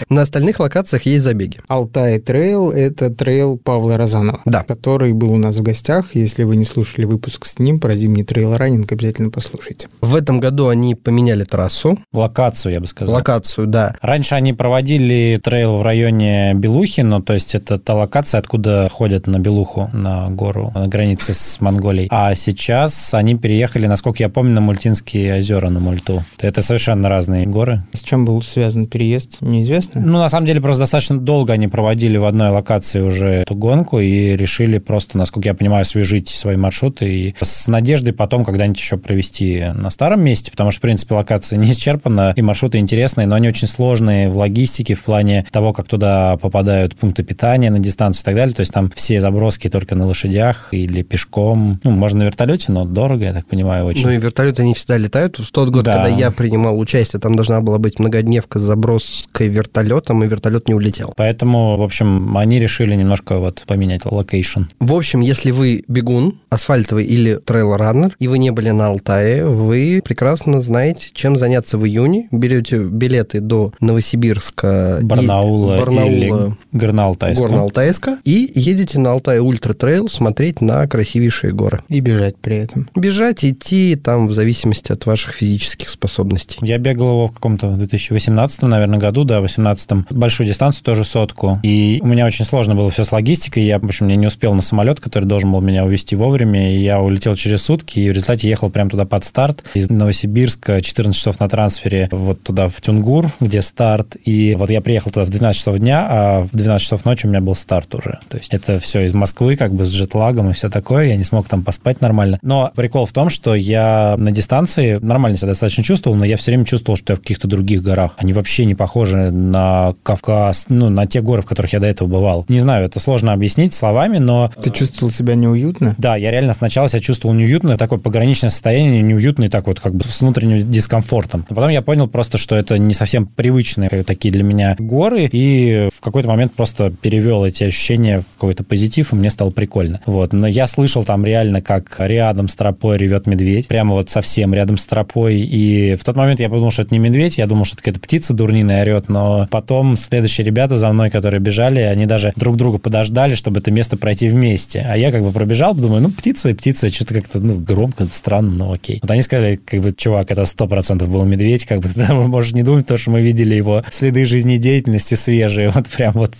На остальных локациях есть забеги. Алтай трейл – это трейл Павла Розанова, Да. который был у нас в гостях. Если вы не слушали выпуск с ним про зимний trail running, обязательно послушайте. В этом году они поменяли трассу, Локацию, я бы сказал. локацию, да. Раньше они проводили трейл в районе Белухи, ну, то есть это та локация, откуда ходят на Белуху, на гору, на границе с Монголией. А сейчас они переехали, насколько я помню, на Мультинские озера, на Мульту. Это совершенно разные горы. С чем был связан переезд, неизвестно. Ну, на самом деле, просто достаточно долго они проводили в одной локации уже эту гонку и решили просто, насколько я понимаю, освежить свои маршруты и с надеждой потом когда-нибудь еще провести на старом месте, потому что, в принципе, локация не исчерпана, и маршруты интересные, но они очень сложные в логистике, в плане того, как туда попадают пункты питания на дистанцию и так далее. То есть там все заброски только на лошадях или пешком. Ну, можно на вертолете, но дорого, я так понимаю, очень. Ну и вертолеты не всегда летают. В тот год, Да. когда я принимал участие, там должна была быть многодневка с заброской вертолетом, и вертолет не улетел. Поэтому, в общем, они решили немножко вот поменять location. В общем, если вы бегун, асфальтовый или трейл-раннер, и вы не были на Алтае, вы прекрасно знаете, чем заняться в июне. Берете билеты до Новосибирска, и Барнаула, Барнаула или Горно-Алтайска. Горно-Алтайска, и едете на Алтай Ультра Трейл смотреть на красивейшие горы. И бежать при этом. Бежать, идти там в зависимости от ваших физических способностей. Я бегал его в каком-то 2018, наверное, году, да, 18 большую дистанцию, тоже сотку. И у меня очень сложно было все с логистикой. Я, в общем, я не успел на самолет, который должен был меня увезти вовремя. И я улетел через сутки, и в результате ехал прямо туда под старт. Из Новосибирска 14 часов на трансфере вот туда в Тюнгур, где старт. И вот я приехал туда в 12 часов дня, а в 12 часов ночи у меня был старт уже. То есть это все из Москвы, как бы с джетлагом и все такое. Я не смог там поспать нормально. Но прикол в том, что я на дистанции нормально себя достаточно чувствовал, но я все время чувствовал, что я в каких-то других горах. Они вообще не похожи на Кавказ, ну, на те горы, в которых я до этого бывал. Не знаю, это сложно объяснить словами, но Ты чувствовал себя неуютно? да, я реально сначала себя чувствовал неуютно, такое пограничное состояние, неуютно и так вот как бы с внутренним дискомфортом. Но потом я понял просто, что это не совсем привычные такие для меня горы, и в какой-то момент просто перевел эти ощущения в какой-то позитив, и мне стало прикольно. Вот. Но я слышал там реально, как рядом с тропой ревет медведь, прямо вот совсем рядом с тропой, и в тот момент я подумал, что это не медведь, я думал, что это какая-то птица дурниная орет, но потом следующие ребята за мной, которые бежали, они даже друг друга подождали, чтобы это место пройти вместе. А я как бы пробежал, думаю, ну, птица и птица, что-то как-то, ну, громко, странно, но окей. Вот они сказали, как бы, чувак, это сто процентов был медведь, как бы ты там можешь не думать, потому что мы видели его следы жизнедеятельности свежие, вот прям вот.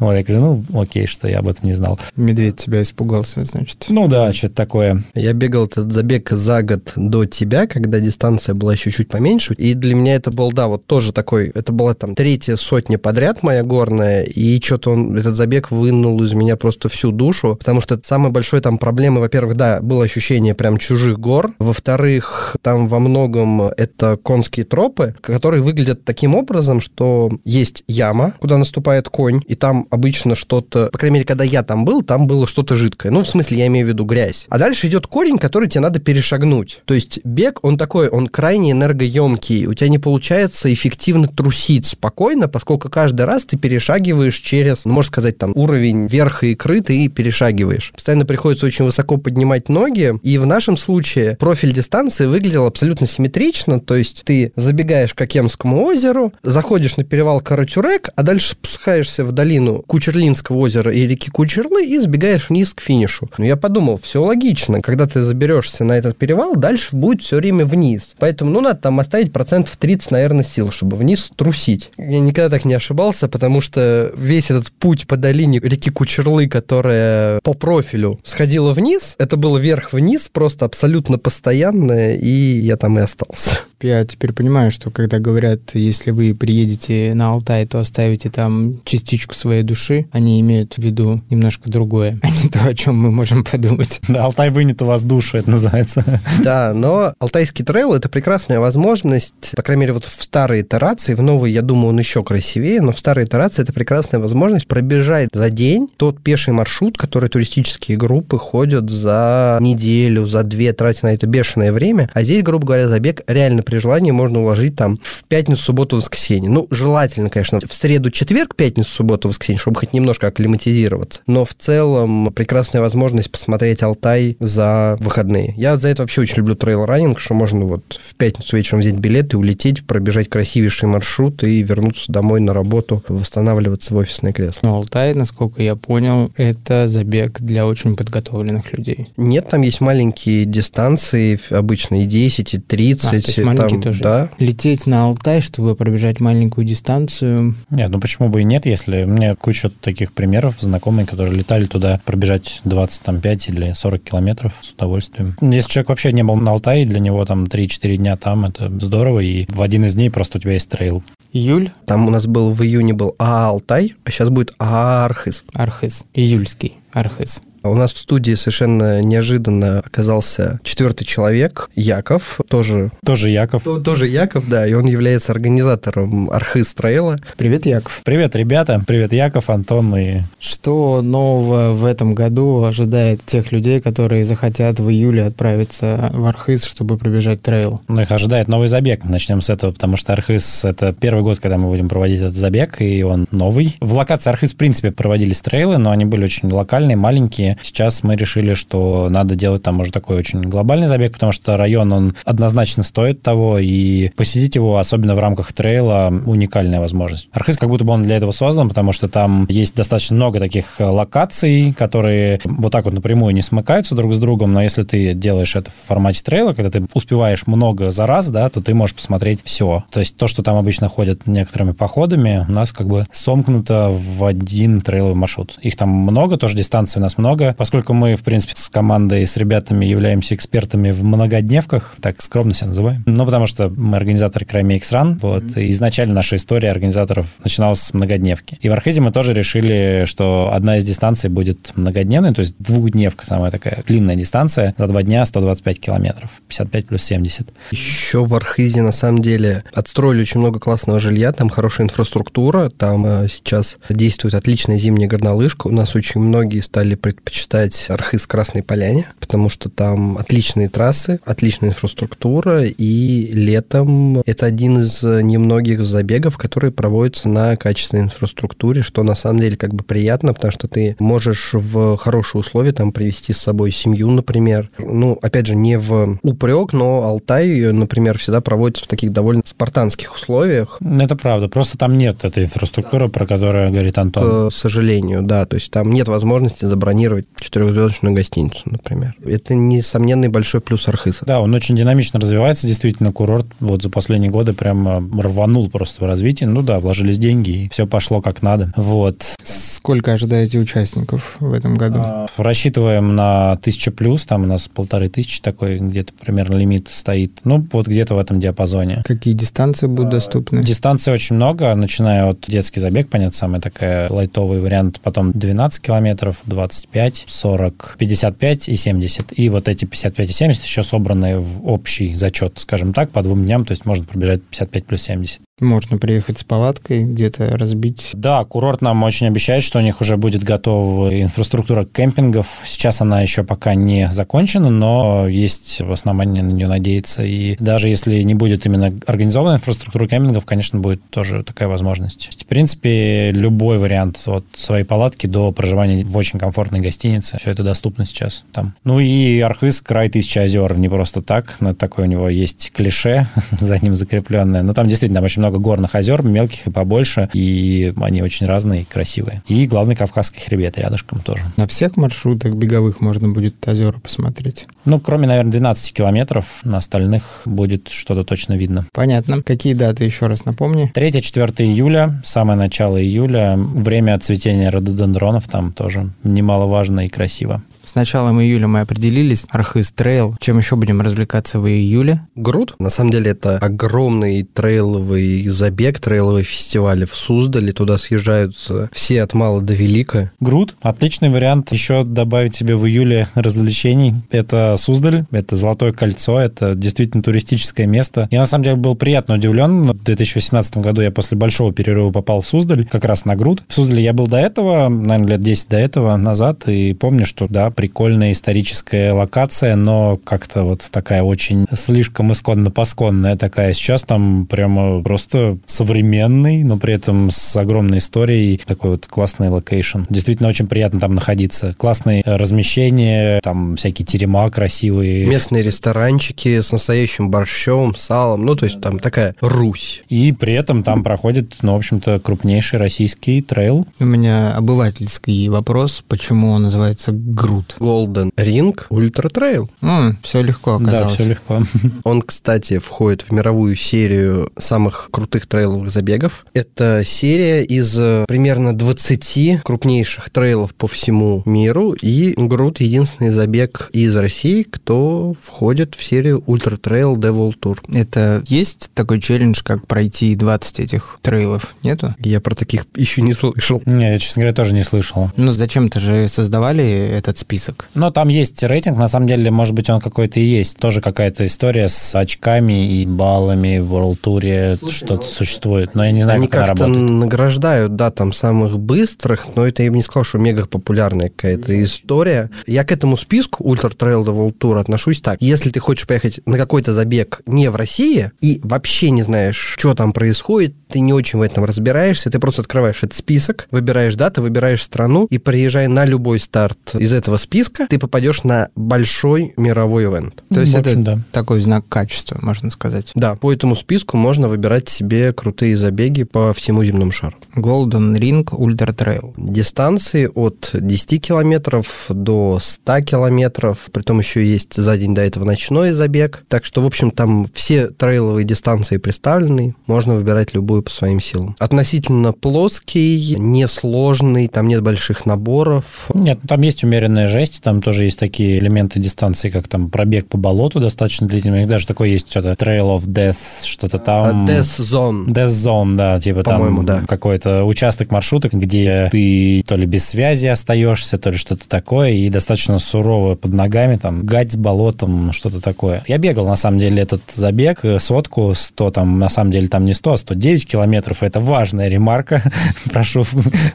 Вот я говорю, ну, окей, что я об этом не знал. Медведь тебя испугался, значит. Ну да, что-то такое. Я бегал этот забег за год до тебя, когда дистанция была еще чуть поменьше. И для меня это был, да, вот тоже такой, это была там третья сотня подряд моя горная, и что-то он, этот забег вынул из меня просто всю душу, потому что самой большой там проблемой, во-первых, да, было ощущение прям чужих гор, во-вторых, там во многом это конские тропы, которые выглядят таким образом, что есть яма, куда наступает конь, и там обычно что-то, по крайней мере, когда я там был, там было что-то жидкое. Ну, в смысле, я имею в виду грязь. А дальше идет корень, который тебе надо перешагнуть. То есть бег, он такой, он крайне энергоемкий. У тебя не получается эффективно трусить спокойно, поскольку каждый раз ты перешагиваешь через, ну, можно сказать, там, уровень верха икры, ты перешагиваешь. Постоянно приходится очень высоко поднимать ноги, и в нашем случае профиль дистанции выглядел абсолютно симметрично, то есть ты забегаешь к Акемскому озеру, заходишь на перевал Каратюрек, а дальше спускаешься в долину Кучерлинского озера и реки Кучерлы и сбегаешь вниз к финишу. Ну, я подумал, все логично. Когда ты заберешься на этот перевал, дальше будет все время вниз. Поэтому, ну, надо там оставить процентов 30, наверное, сил, чтобы вниз трусить. Я никогда так не ошибался, потому что весь этот путь по долине реки Кучерлы, которая по профилю сходила вниз, это было вверх-вниз, просто абсолютно постоянное, и я там и остался. Я теперь понимаю, что когда говорят, если вы приедете на Алтай, то оставите там частичку своей души, они имеют в виду немножко другое, а не то, о чем мы можем подумать. Да, Алтай вынет у вас душу, это называется. Да, но Алтайский трейл – это прекрасная возможность, по крайней мере, вот в старой итерации, в новой, я думаю, он еще красивее, но в старой итерации это прекрасная возможность пробежать за день тот пеший маршрут, который туристические группы ходят за неделю, за две, тратя на это бешеное время. А здесь, грубо говоря, забег реально при желании можно уложить там в пятницу, субботу, воскресенье. Ну, желательно, конечно, в среду, четверг, пятницу, субботу, воскресенье, чтобы хоть немножко акклиматизироваться. Но в целом прекрасная возможность посмотреть Алтай за выходные. Я за это вообще очень люблю трейл-раннинг, что можно вот в пятницу вечером взять билет и улететь, пробежать красивейший маршрут и вернуться домой на работу, восстанавливаться в офисное кресло. Но Алтай, насколько я понял, это забег для очень подготовленных людей. Нет, там есть маленькие дистанции, обычно и 10, и 30. А, там, тоже. Да. Лететь на Алтай, чтобы пробежать маленькую дистанцию. Нет, ну почему бы и нет, если у меня куча таких примеров, знакомые, которые летали туда пробежать 25 или 40 километров с удовольствием. Если человек вообще не был на Алтае, для него там 3-4 дня там, это здорово, и в один из дней просто у тебя есть трейл. Июль, Там у нас был в июне был А-Алтай, а сейчас будет А-Архыз. Архыз. Июльский Архыз. У нас в студии совершенно неожиданно оказался четвертый человек, Яков, тоже... Тоже Яков. Тоже Яков, да, и он является организатором Архыз Трейла. Привет, Яков. Привет, ребята. Привет, Яков, Антон и... Что нового в этом году ожидает тех людей, которые захотят в июле отправиться в Архыз, чтобы пробежать трейл? Ну, их ожидает новый забег. Начнем с этого, потому что Архыз — это первый год, когда мы будем проводить этот забег, и он новый. В локации Архыз, в принципе, проводились трейлы, но они были очень локальные, маленькие. Сейчас мы решили, что надо делать там уже такой очень глобальный забег, потому что район, он однозначно стоит того, и посетить его, особенно в рамках трейла, уникальная возможность. Архыз как будто бы он для этого создан, потому что там есть достаточно много таких э, локаций, которые вот так вот напрямую не смыкаются друг с другом, но если ты делаешь это в формате трейла, когда ты успеваешь много за раз, да, то ты можешь посмотреть все. То есть то, что там обычно ходят некоторыми походами, у нас как бы сомкнуто в один трейловый маршрут. Их там много, тоже дистанций у нас много, Поскольку мы, в принципе, с командой, с ребятами являемся экспертами в многодневках, так скромно себя называем, ну, потому что мы организаторы Крайме X-Run, вот, mm-hmm. и изначально наша история организаторов начиналась с многодневки. И в Архизе мы тоже решили, что одна из дистанций будет многодневной, то есть двухдневка, самая такая длинная дистанция, за два дня 125 километров, 55 плюс 70. Еще в Архизе, на самом деле, отстроили очень много классного жилья, там хорошая инфраструктура, там э, сейчас действует отличная зимняя горнолыжка, у нас очень многие стали предпочитать Архиз Красной Поляне, потому что там отличные трассы, отличная инфраструктура, и летом это один из немногих забегов, которые проводятся на качественной инфраструктуре, что на самом деле как бы приятно, потому что ты можешь в хорошие условия там привести с собой семью, например. Ну, опять же, не в упрек, но Алтай, например, всегда проводится в таких довольно спартанских условиях. Это правда, просто там нет этой инфраструктуры, про которую говорит Антон. К сожалению, да, то есть там нет возможности забронировать четырехзвездочную гостиницу, например. Это несомненный большой плюс Архиса. Да, он очень динамично развивается, действительно, курорт вот за последние годы прям рванул просто в развитии. Ну да, вложились деньги, и все пошло как надо. Вот. Сколько ожидаете участников в этом году? А, рассчитываем на тысяча плюс, там у нас полторы тысячи такой где-то примерно лимит стоит. Ну, вот где-то в этом диапазоне. Какие дистанции будут а, доступны? Дистанции очень много, начиная от детский забег, понятно, самый такая лайтовый вариант, потом 12 километров, 25, 40, 55 и 70. И вот эти 55 и 70 еще собраны в общий зачет, скажем так, по двум дням, то есть можно пробежать 55 плюс 70. Можно приехать с палаткой, где-то разбить. Да, курорт нам очень обещает, что у них уже будет готова инфраструктура кемпингов. Сейчас она еще пока не закончена, но есть основания на нее надеяться. И даже если не будет именно организованная инфраструктура кемпингов, конечно, будет тоже такая возможность. В принципе, любой вариант от своей палатки до проживания в очень комфортной гостинице, все это доступно сейчас там. Ну и Архыз, край тысячи озер, не просто так, но такое у него есть клише за ним закрепленное. Но там действительно очень много много горных озер, мелких и побольше, и они очень разные и красивые. И главный Кавказский хребет рядышком тоже. На всех маршрутах беговых можно будет озера посмотреть? Ну, кроме, наверное, 12 километров, на остальных будет что-то точно видно. Понятно. Какие даты еще раз напомни? 3-4 июля, самое начало июля, время цветения рододендронов там тоже немаловажно и красиво. С началом июля мы определились. Архыз трейл. Чем еще будем развлекаться в июле? Груд. На самом деле это огромный трейловый забег, трейловый фестиваль в Суздале. Туда съезжаются все от мала до велика. Груд. Отличный вариант еще добавить себе в июле развлечений. Это Суздаль, это Золотое кольцо, это действительно туристическое место. Я на самом деле был приятно удивлен. В 2018 году я после большого перерыва попал в Суздаль, как раз на GRUT. В Суздале я был до этого, наверное, лет 10 до этого назад, и помню, что да, прикольная историческая локация, но как-то вот такая очень слишком исконно-посконная такая. Сейчас там прямо просто современный, но при этом с огромной историей. Такой вот классный location. Действительно очень приятно там находиться. Классное размещение, там всякие терема красивые. Местные ресторанчики с настоящим борщом, салом. Ну, то есть там такая Русь. И при этом там проходит, ну, в общем-то, крупнейший российский трейл. У меня обывательский вопрос, почему он называется Грут? Golden Ring Ultra Trail. М, все легко оказалось. Да, все легко. Он, кстати, входит в мировую серию самых крутых трейловых забегов. Это серия из э, примерно 20 крупнейших трейлов по всему миру, и Грут единственный забег из России, кто входит в серию Ultra Trail Devil Tour. Это есть такой челлендж, как пройти 20 этих трейлов? Нету? Я про таких еще не слышал. Не, я, честно говоря, тоже не слышал. Ну, зачем-то же создавали этот список. Но там есть рейтинг, на самом деле, может быть, он какой-то и есть. Тоже какая-то история с очками и баллами в World Tour что-то существует. Но я не знаю, Они как она как-то работает. награждают, да, там самых быстрых, но это я бы не сказал, что мега популярная какая-то история. Я к этому списку Ultra Trail The World Tour отношусь так. Если ты хочешь поехать на какой-то забег не в России и вообще не знаешь, что там происходит, ты не очень в этом разбираешься, ты просто открываешь этот список, выбираешь даты, выбираешь страну и приезжая на любой старт из этого списка, ты попадешь на большой мировой ивент. То есть В это общем, да. такой знак качества, можно сказать. Да, по этому списку можно выбирать себе крутые забеги по всему земному шару. Golden Ring Ultra Trail. дистанции от 10 километров до 100 километров. Притом еще есть за день до этого ночной забег. Так что, в общем, там все трейловые дистанции представлены. Можно выбирать любую по своим силам. Относительно плоский, несложный, там нет больших наборов. Нет, ну, там есть умеренная жесть, там тоже есть такие элементы дистанции, как там пробег по болоту достаточно длительный. У них даже такое есть что-то Trail of Death, что-то там. А, Death Zone. Death Zone, да, типа По-моему, там да. какой-то участок маршрута, где ты то ли без связи остаешься, то ли что-то такое, и достаточно сурово под ногами, там, гать с болотом, что-то такое. Я бегал, на самом деле, этот забег, э, сотку, 100, там, на самом деле, там не 100, а 109 километров, это важная ремарка, прошу,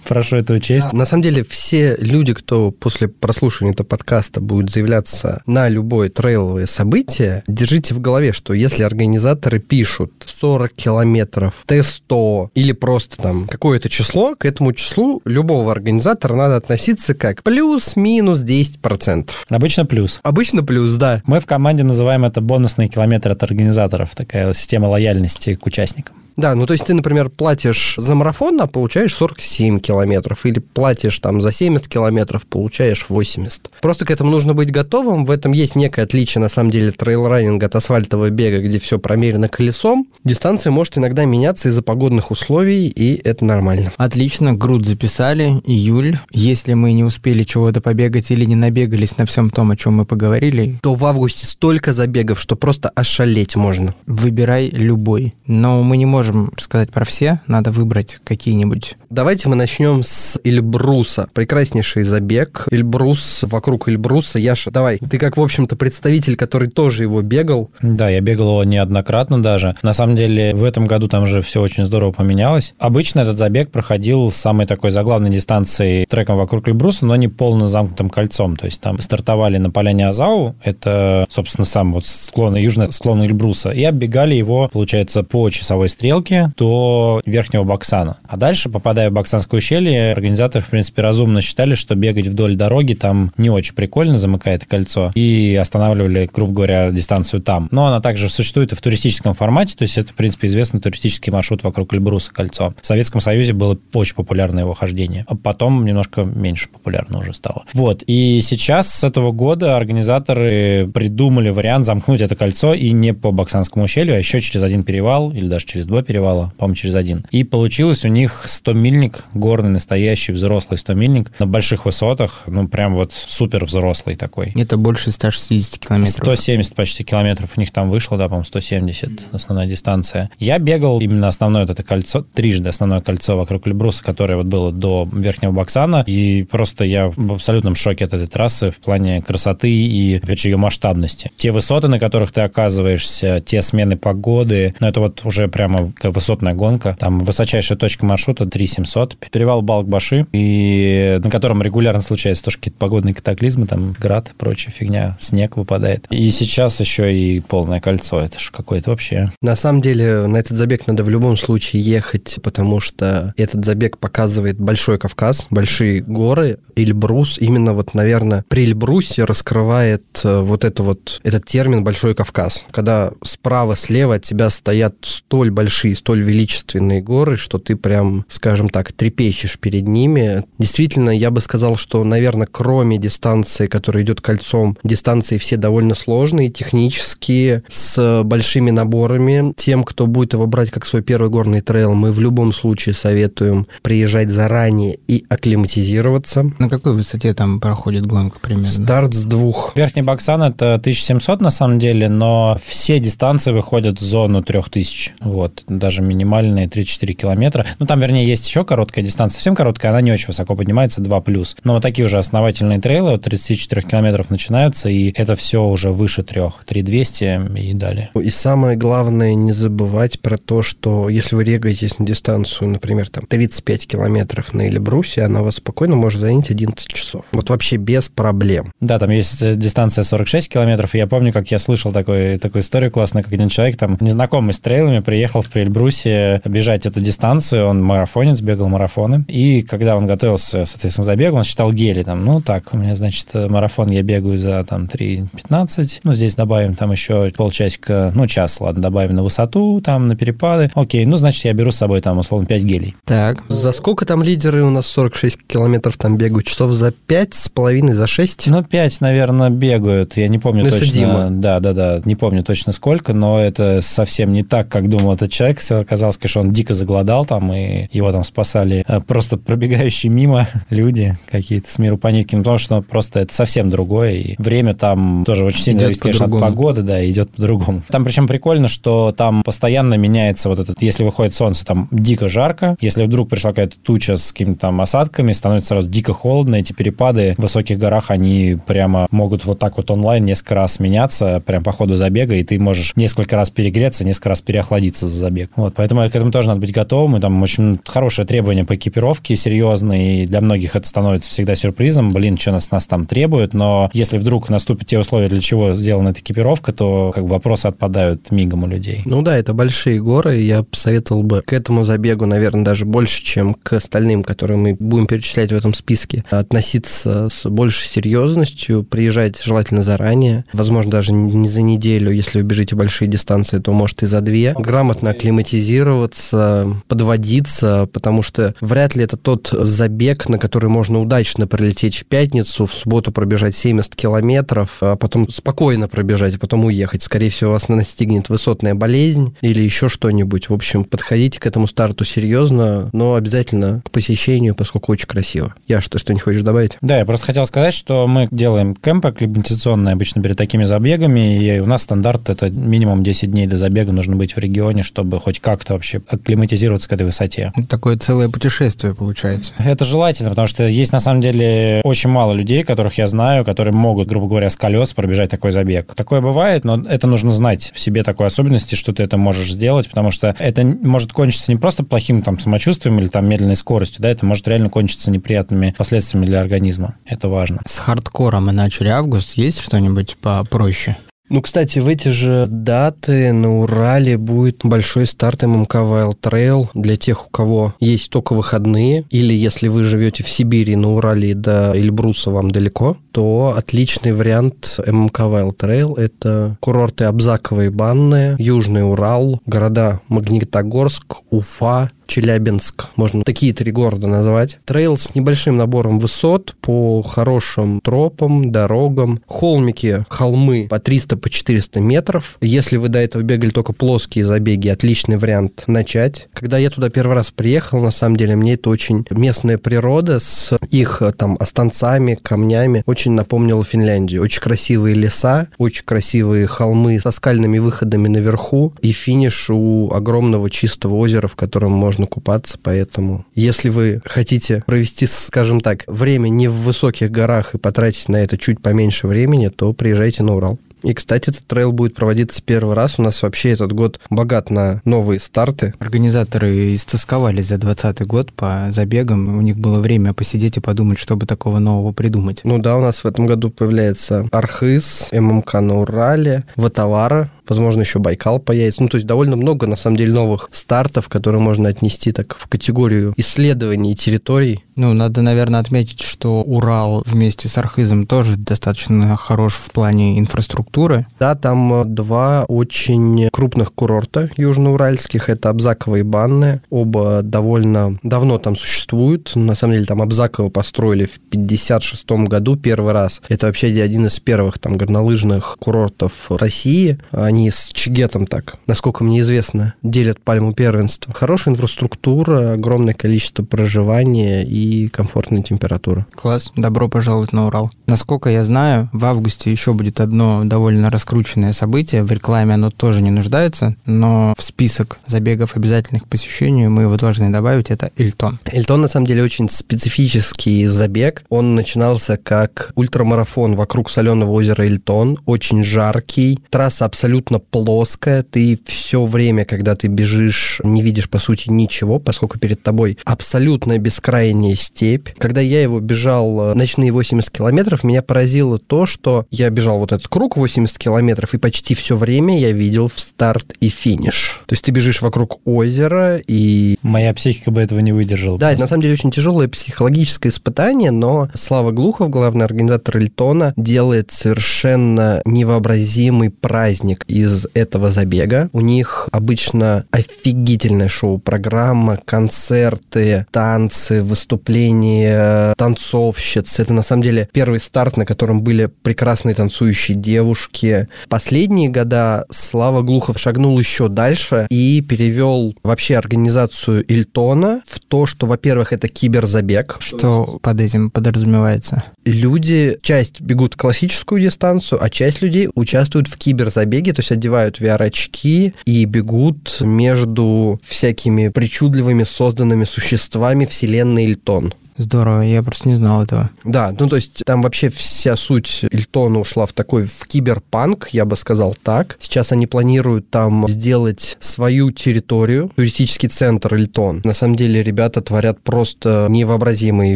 прошу это учесть. На самом деле, все люди, кто после прослушивания этого подкаста будет заявляться на любое трейловое событие, держите в голове, что если организаторы пишут 40 километров, Т100 или просто там какое-то число, к этому числу любого организатора надо относиться как плюс-минус 10%. Обычно плюс. Обычно плюс, да. Мы в команде называем это бонусные километры от организаторов, такая система лояльности к участникам. Да, ну то есть ты, например, платишь за марафон, а получаешь 47 километров, или платишь там за 70 километров, получаешь 80. Просто к этому нужно быть готовым, в этом есть некое отличие, на самом деле, трейл-раннинга от асфальтового бега, где все промерено колесом. Дистанция может иногда меняться из-за погодных условий, и это нормально. Отлично, груд записали, июль. Если мы не успели чего-то побегать или не набегались на всем том, о чем мы поговорили, То в августе столько забегов, что просто ошалеть можно. выбирай любой. Но мы не можем рассказать про все, надо выбрать какие-нибудь. Давайте мы начнем с Эльбруса. Прекраснейший забег. Эльбрус, вокруг Эльбруса. Яша, давай. Ты как, в общем-то, представитель, который тоже его бегал. Да, я бегал его неоднократно даже. На самом деле, в этом году там же все очень здорово поменялось. Обычно этот забег проходил с самой такой заглавной дистанцией треком вокруг Эльбруса, но не полно замкнутым кольцом. То есть там стартовали на поляне Азау, это, собственно, сам вот склон, южный склон Эльбруса, и оббегали его, получается, по часовой стрелке до Верхнего Баксана. А дальше, попадая в Баксанское ущелье, организаторы, в принципе, разумно считали, что бегать вдоль дороги там не очень прикольно, замыкает кольцо, и останавливали, грубо говоря, дистанцию там. Но она также существует и в туристическом формате, то есть это, в принципе, известный туристический маршрут вокруг Эльбруса кольцо. В Советском Союзе было очень популярно его хождение, а потом немножко меньше популярно уже стало. Вот, и сейчас с этого года организаторы придумали вариант замкнуть это кольцо и не по Баксанскому ущелью, а еще через один перевал, или даже через два перевала, по-моему, через один. И получилось у них 100-мильник, горный, настоящий, взрослый 100-мильник на больших высотах, ну, прям вот супер взрослый такой. Это больше 160 километров. 170 почти километров у них там вышло, да, по-моему, 170 основная дистанция. Я бегал именно основное вот это кольцо, трижды основное кольцо вокруг Эльбруса, которое вот было до Верхнего Баксана, и просто я в абсолютном шоке от этой трассы в плане красоты и, опять же, ее масштабности. Те высоты, на которых ты оказываешься, те смены погоды, ну, это вот уже прямо высотная гонка. Там высочайшая точка маршрута 3700. Перевал Балкбаши, и на котором регулярно случаются тоже какие-то погодные катаклизмы, там град, прочая фигня, снег выпадает. И сейчас еще и полное кольцо. Это же какое-то вообще... На самом деле на этот забег надо в любом случае ехать, потому что этот забег показывает Большой Кавказ, большие горы, Эльбрус. Именно вот, наверное, при Эльбрусе раскрывает э, вот это вот, этот термин Большой Кавказ. Когда справа, слева от тебя стоят столь большие, столь величественные горы, что ты прям, скажем так, трепещешь перед ними. Действительно, я бы сказал, что, наверное, кроме дистанции, которая идет кольцом, дистанции все довольно сложные, технические, с большими наборами. Тем, кто будет его брать как свой первый горный трейл, мы в любом случае советуем приезжать заранее и акклиматизироваться. На какой высоте там проходит гонка примерно? Старт с двух. Верхний Баксан это 1700 на самом деле, но все дистанции выходят в зону 3000. Вот, даже минимальные 3-4 километра. Ну, там, вернее, есть еще короткая дистанция, совсем короткая, она не очень высоко поднимается, 2+. Но вот такие уже основательные трейлы от 34 километров начинаются, и это все уже выше 3, 3200 и далее. И самое главное, не забывать про то, что если вы регаетесь на дистанцию, например, там 35 километров на Эльбрусе, она вас спокойно может занять 11 часов. Вот вообще без проблем. Да, там есть э, дистанция 46 километров, и я помню, как я слышал такой, такую историю классную, как один человек там, незнакомый с трейлами, приехал в Эльбрусе бежать эту дистанцию, он марафонец, бегал марафоны, и когда он готовился, соответственно, к забегу, он считал гели, там, ну так, у меня, значит, марафон я бегаю за там 3.15, ну здесь добавим там еще полчасика, ну час, ладно, добавим на высоту, там на перепады, окей, ну значит, я беру с собой там условно 5 гелей. Так, за сколько там лидеры у нас 46 километров там бегают? Часов за 5 с половиной, за 6? Ну, 5, наверное, бегают, я не помню Ну, точно. судимо. Да, да, да, не помню точно сколько, но это совсем не так, как думал этот человек. Все оказалось, конечно, он дико заголодал там, и его там спасали э, просто пробегающие мимо люди какие-то с миру по нитке, ну, потому что просто это совсем другое, и время там тоже очень сильно Идет зависит, конечно, от погоды, да, идет по-другому. Там причем прикольно, что там постоянно меняется вот этот, если выходит солнце, там дико жарко, если вдруг пришла какая-то туча с какими-то там осадками, становится сразу дико холодно, эти перепады в высоких горах, они прямо могут вот так вот онлайн несколько раз меняться, прям по ходу забега, и ты можешь несколько раз перегреться, несколько раз переохладиться за забег. Вот, поэтому к этому тоже надо быть готовым, и там очень хорошее требование по экипировке, серьезные, и для многих это становится всегда сюрпризом, блин, что нас, нас там требуют, но если вдруг наступят те условия, для чего сделана эта экипировка, то как бы вопросы отпадают мигом у людей. Ну да, это большие горы, я посоветовал бы к этому забегу, наверное, даже больше, чем к остальным, которые мы будем перечислять в этом списке, относиться с большей серьезностью, приезжать желательно заранее, возможно, даже не за неделю, если вы бежите большие дистанции, то может и за две, грамотно акклиматизироваться, подводиться, потому что вряд ли это тот забег, на который можно удачно прилететь в пятницу, в субботу пробежать 70 километров, а потом спокойно пробежать, а потом уехать. Скорее всего, вас настигнет высотная болезнь или еще что-нибудь. В общем, подходите к этому старту серьезно, но обязательно к посещению, поскольку очень красиво. Я что, что не хочешь добавить? Да, я просто хотел сказать, что мы делаем кемпы акклиматизационные обычно перед такими забегами, и у нас стандарт это минимум 10 дней до забега нужно быть в регионе, чтобы хоть как-то вообще акклиматизироваться к этой высоте. Такое целое путешествие получается. Это желательно, потому что есть на самом деле очень мало людей, которых я знаю, которые могут, грубо говоря, с колес пробежать такой забег. Такое бывает, но это нужно знать в себе такой особенности, что ты это можешь сделать, потому что это может кончиться не просто плохим там самочувствием или там медленной скоростью, да, это может реально кончиться неприятными последствиями для организма. Это важно. С хардкором мы начали август. Есть что-нибудь попроще? Ну, кстати, в эти же даты на Урале будет большой старт ММК Wild Trail для тех, у кого есть только выходные, или если вы живете в Сибири, на Урале до Эльбруса вам далеко, то отличный вариант ММК Wild Trail – это курорты Абзаково и Банное, Южный Урал, города Магнитогорск, Уфа, Челябинск, можно такие три города назвать. Трейл с небольшим набором высот по хорошим тропам, дорогам, холмики, холмы по 300 по 400 метров. Если вы до этого бегали только плоские забеги, отличный вариант начать. Когда я туда первый раз приехал, на самом деле, мне это очень местная природа с их э, там останцами, камнями очень напомнила Финляндию. Очень красивые леса, очень красивые холмы со скальными выходами наверху и финиш у огромного чистого озера, в котором можно купаться. Поэтому, если вы хотите провести, скажем так, время не в высоких горах и потратить на это чуть поменьше времени, то приезжайте на Урал. И, кстати, этот трейл будет проводиться первый раз. У нас вообще этот год богат на новые старты. Организаторы истосковались за 2020 год по забегам. У них было время посидеть и подумать, чтобы такого нового придумать. Ну да, у нас в этом году появляется Архыз, ММК на Урале, Ватавара, возможно, еще Байкал появится. Ну, то есть довольно много, на самом деле, новых стартов, которые можно отнести так в категорию исследований территорий. Ну, надо, наверное, отметить, что Урал вместе с Архизом тоже достаточно хорош в плане инфраструктуры. Да, там э, два очень крупных курорта южноуральских. Это Абзаково и Банное. Оба довольно давно там существуют. На самом деле, там Абзаково построили в 56 году первый раз. Это вообще один из первых там горнолыжных курортов России. Они с Чигетом так, насколько мне известно, делят пальму первенства. Хорошая инфраструктура, огромное количество проживания и комфортная температура. Класс. Добро пожаловать на Урал. Насколько я знаю, в августе еще будет одно довольно раскрученное событие. В рекламе оно тоже не нуждается, но в список забегов обязательных к посещению мы его должны добавить. Это Эльтон. Эльтон, на самом деле, очень специфический забег. Он начинался как ультрамарафон вокруг соленого озера Эльтон. Очень жаркий. Трасса абсолютно плоская. Ты все время, когда ты бежишь, не видишь, по сути, ничего, поскольку перед тобой абсолютно бескрайняя степь. Когда я его бежал э, ночные 80 километров, меня поразило то, что я бежал вот этот круг 80 километров, и почти все время я видел старт и финиш. То есть ты бежишь вокруг озера, и... Моя психика бы этого не выдержала. Да, это на самом деле очень тяжелое психологическое испытание, но Слава Глухов, главный организатор Эльтона, делает совершенно невообразимый праздник из этого забега. У них обычно офигительная шоу-программа, концерты, танцы, выступления танцовщиц. Это на самом деле первый старт, на котором были прекрасные танцующие девушки. Последние года Слава Глухов шагнул еще дальше и перевел вообще организацию Ильтона в то, что, во-первых, это киберзабег. Что под этим подразумевается? Люди, часть бегут классическую дистанцию, а часть людей участвуют в киберзабеге, то есть одевают VR-очки и бегут между всякими причудливыми созданными существами вселенной Ильтон. Здорово, я просто не знал этого. Да, ну то есть там вообще вся суть Ильтона ушла в такой в киберпанк, я бы сказал так. Сейчас они планируют там сделать свою территорию, туристический центр Ильтон. На самом деле ребята творят просто невообразимые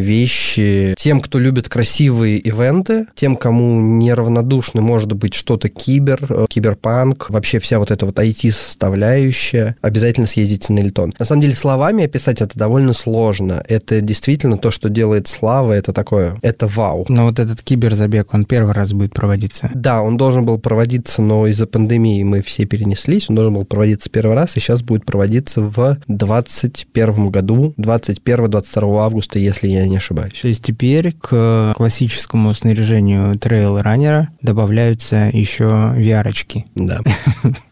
вещи. Тем, кто любит красивые ивенты, тем, кому неравнодушны может быть что-то кибер, э, киберпанк, вообще вся вот эта вот IT-составляющая, обязательно съездите на Ильтон. На самом деле словами описать это довольно сложно. Это действительно то, что делает Слава, это такое, это вау. Но вот этот киберзабег, он первый раз будет проводиться. Да, он должен был проводиться, но из-за пандемии мы все перенеслись. Он должен был проводиться первый раз, и сейчас будет проводиться в 2021 году, 21-22 августа, если я не ошибаюсь. То есть теперь к классическому снаряжению трейл-раннера добавляются еще VR-очки. Да.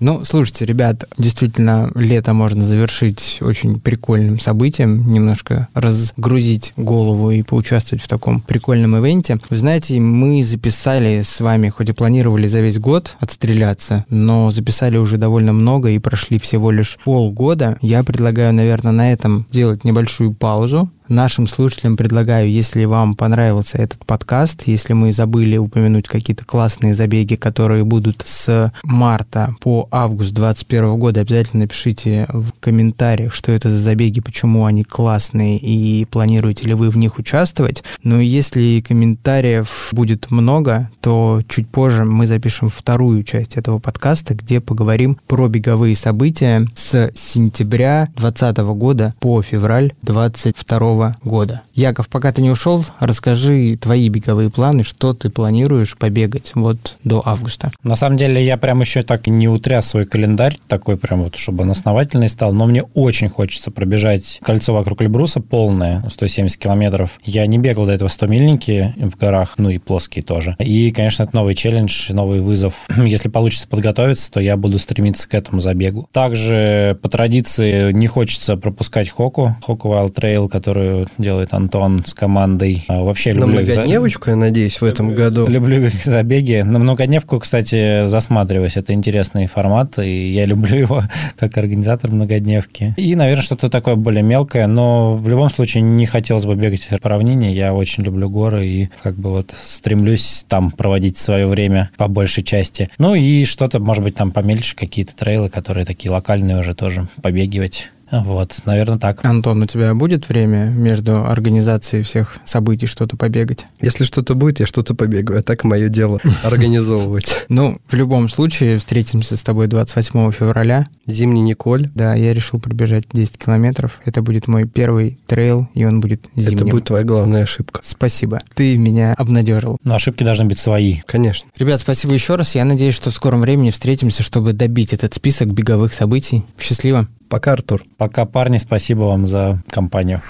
Ну, слушайте, ребят, действительно, лето можно завершить очень прикольным событием, немножко разгрузить голову и поучаствовать в таком прикольном ивенте. Вы знаете, мы записали с вами, хоть и планировали за весь год отстреляться, но записали уже довольно много и прошли всего лишь полгода. Я предлагаю, наверное, на этом сделать небольшую паузу, Нашим слушателям предлагаю, если вам понравился этот подкаст, если мы забыли упомянуть какие-то классные забеги, которые будут с марта по август 2021 года, обязательно напишите в комментариях, что это за забеги, почему они классные и планируете ли вы в них участвовать. Но если комментариев будет много, то чуть позже мы запишем вторую часть этого подкаста, где поговорим про беговые события с сентября 2020 года по февраль 2022 года. Яков, пока ты не ушел, расскажи твои беговые планы, что ты планируешь побегать вот до августа. На самом деле я прям еще так не утряс свой календарь, такой прям вот, чтобы он основательный стал, но мне очень хочется пробежать кольцо вокруг Эльбруса полное, 170 километров. Я не бегал до этого 100-мильники в горах, ну и плоские тоже. И, конечно, это новый челлендж, новый вызов. Если получится подготовиться, то я буду стремиться к этому забегу. Также по традиции не хочется пропускать Хоку, Хоку Wild Trail, который которую делает Антон с командой. А, вообще На люблю их за- многодневочку, я надеюсь, в этом году. Люблю их забеги. На многодневку, кстати, засматриваюсь. Это интересный формат, и я люблю его как организатор многодневки. И, наверное, что-то такое более мелкое, но в любом случае не хотелось бы бегать по равнине. Я очень люблю горы и как бы вот стремлюсь там проводить свое время по большей части. Ну и что-то, может быть, там помельче, какие-то трейлы, которые такие локальные уже тоже побегивать. Вот, наверное, так. Антон, у тебя будет время между организацией всех событий что-то побегать? Если что-то будет, я что-то побегаю. А так мое дело организовывать. Ну, в любом случае, встретимся с тобой 28 февраля. Зимний Николь. Да, я решил пробежать 10 километров. Это будет мой первый трейл, и он будет зимним. Это будет твоя главная ошибка. Спасибо. Ты меня обнадежил. Но ошибки должны быть свои. Конечно. Ребят, спасибо еще раз. Я надеюсь, что в скором времени встретимся, чтобы добить этот список беговых событий. Счастливо. Пока, Артур. Пока, парни, спасибо вам за компанию.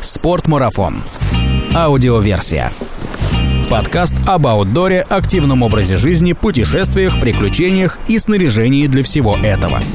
Спортмарафон. Аудиоверсия. Подкаст об аутдоре, активном образе жизни, путешествиях, приключениях и снаряжении для всего этого –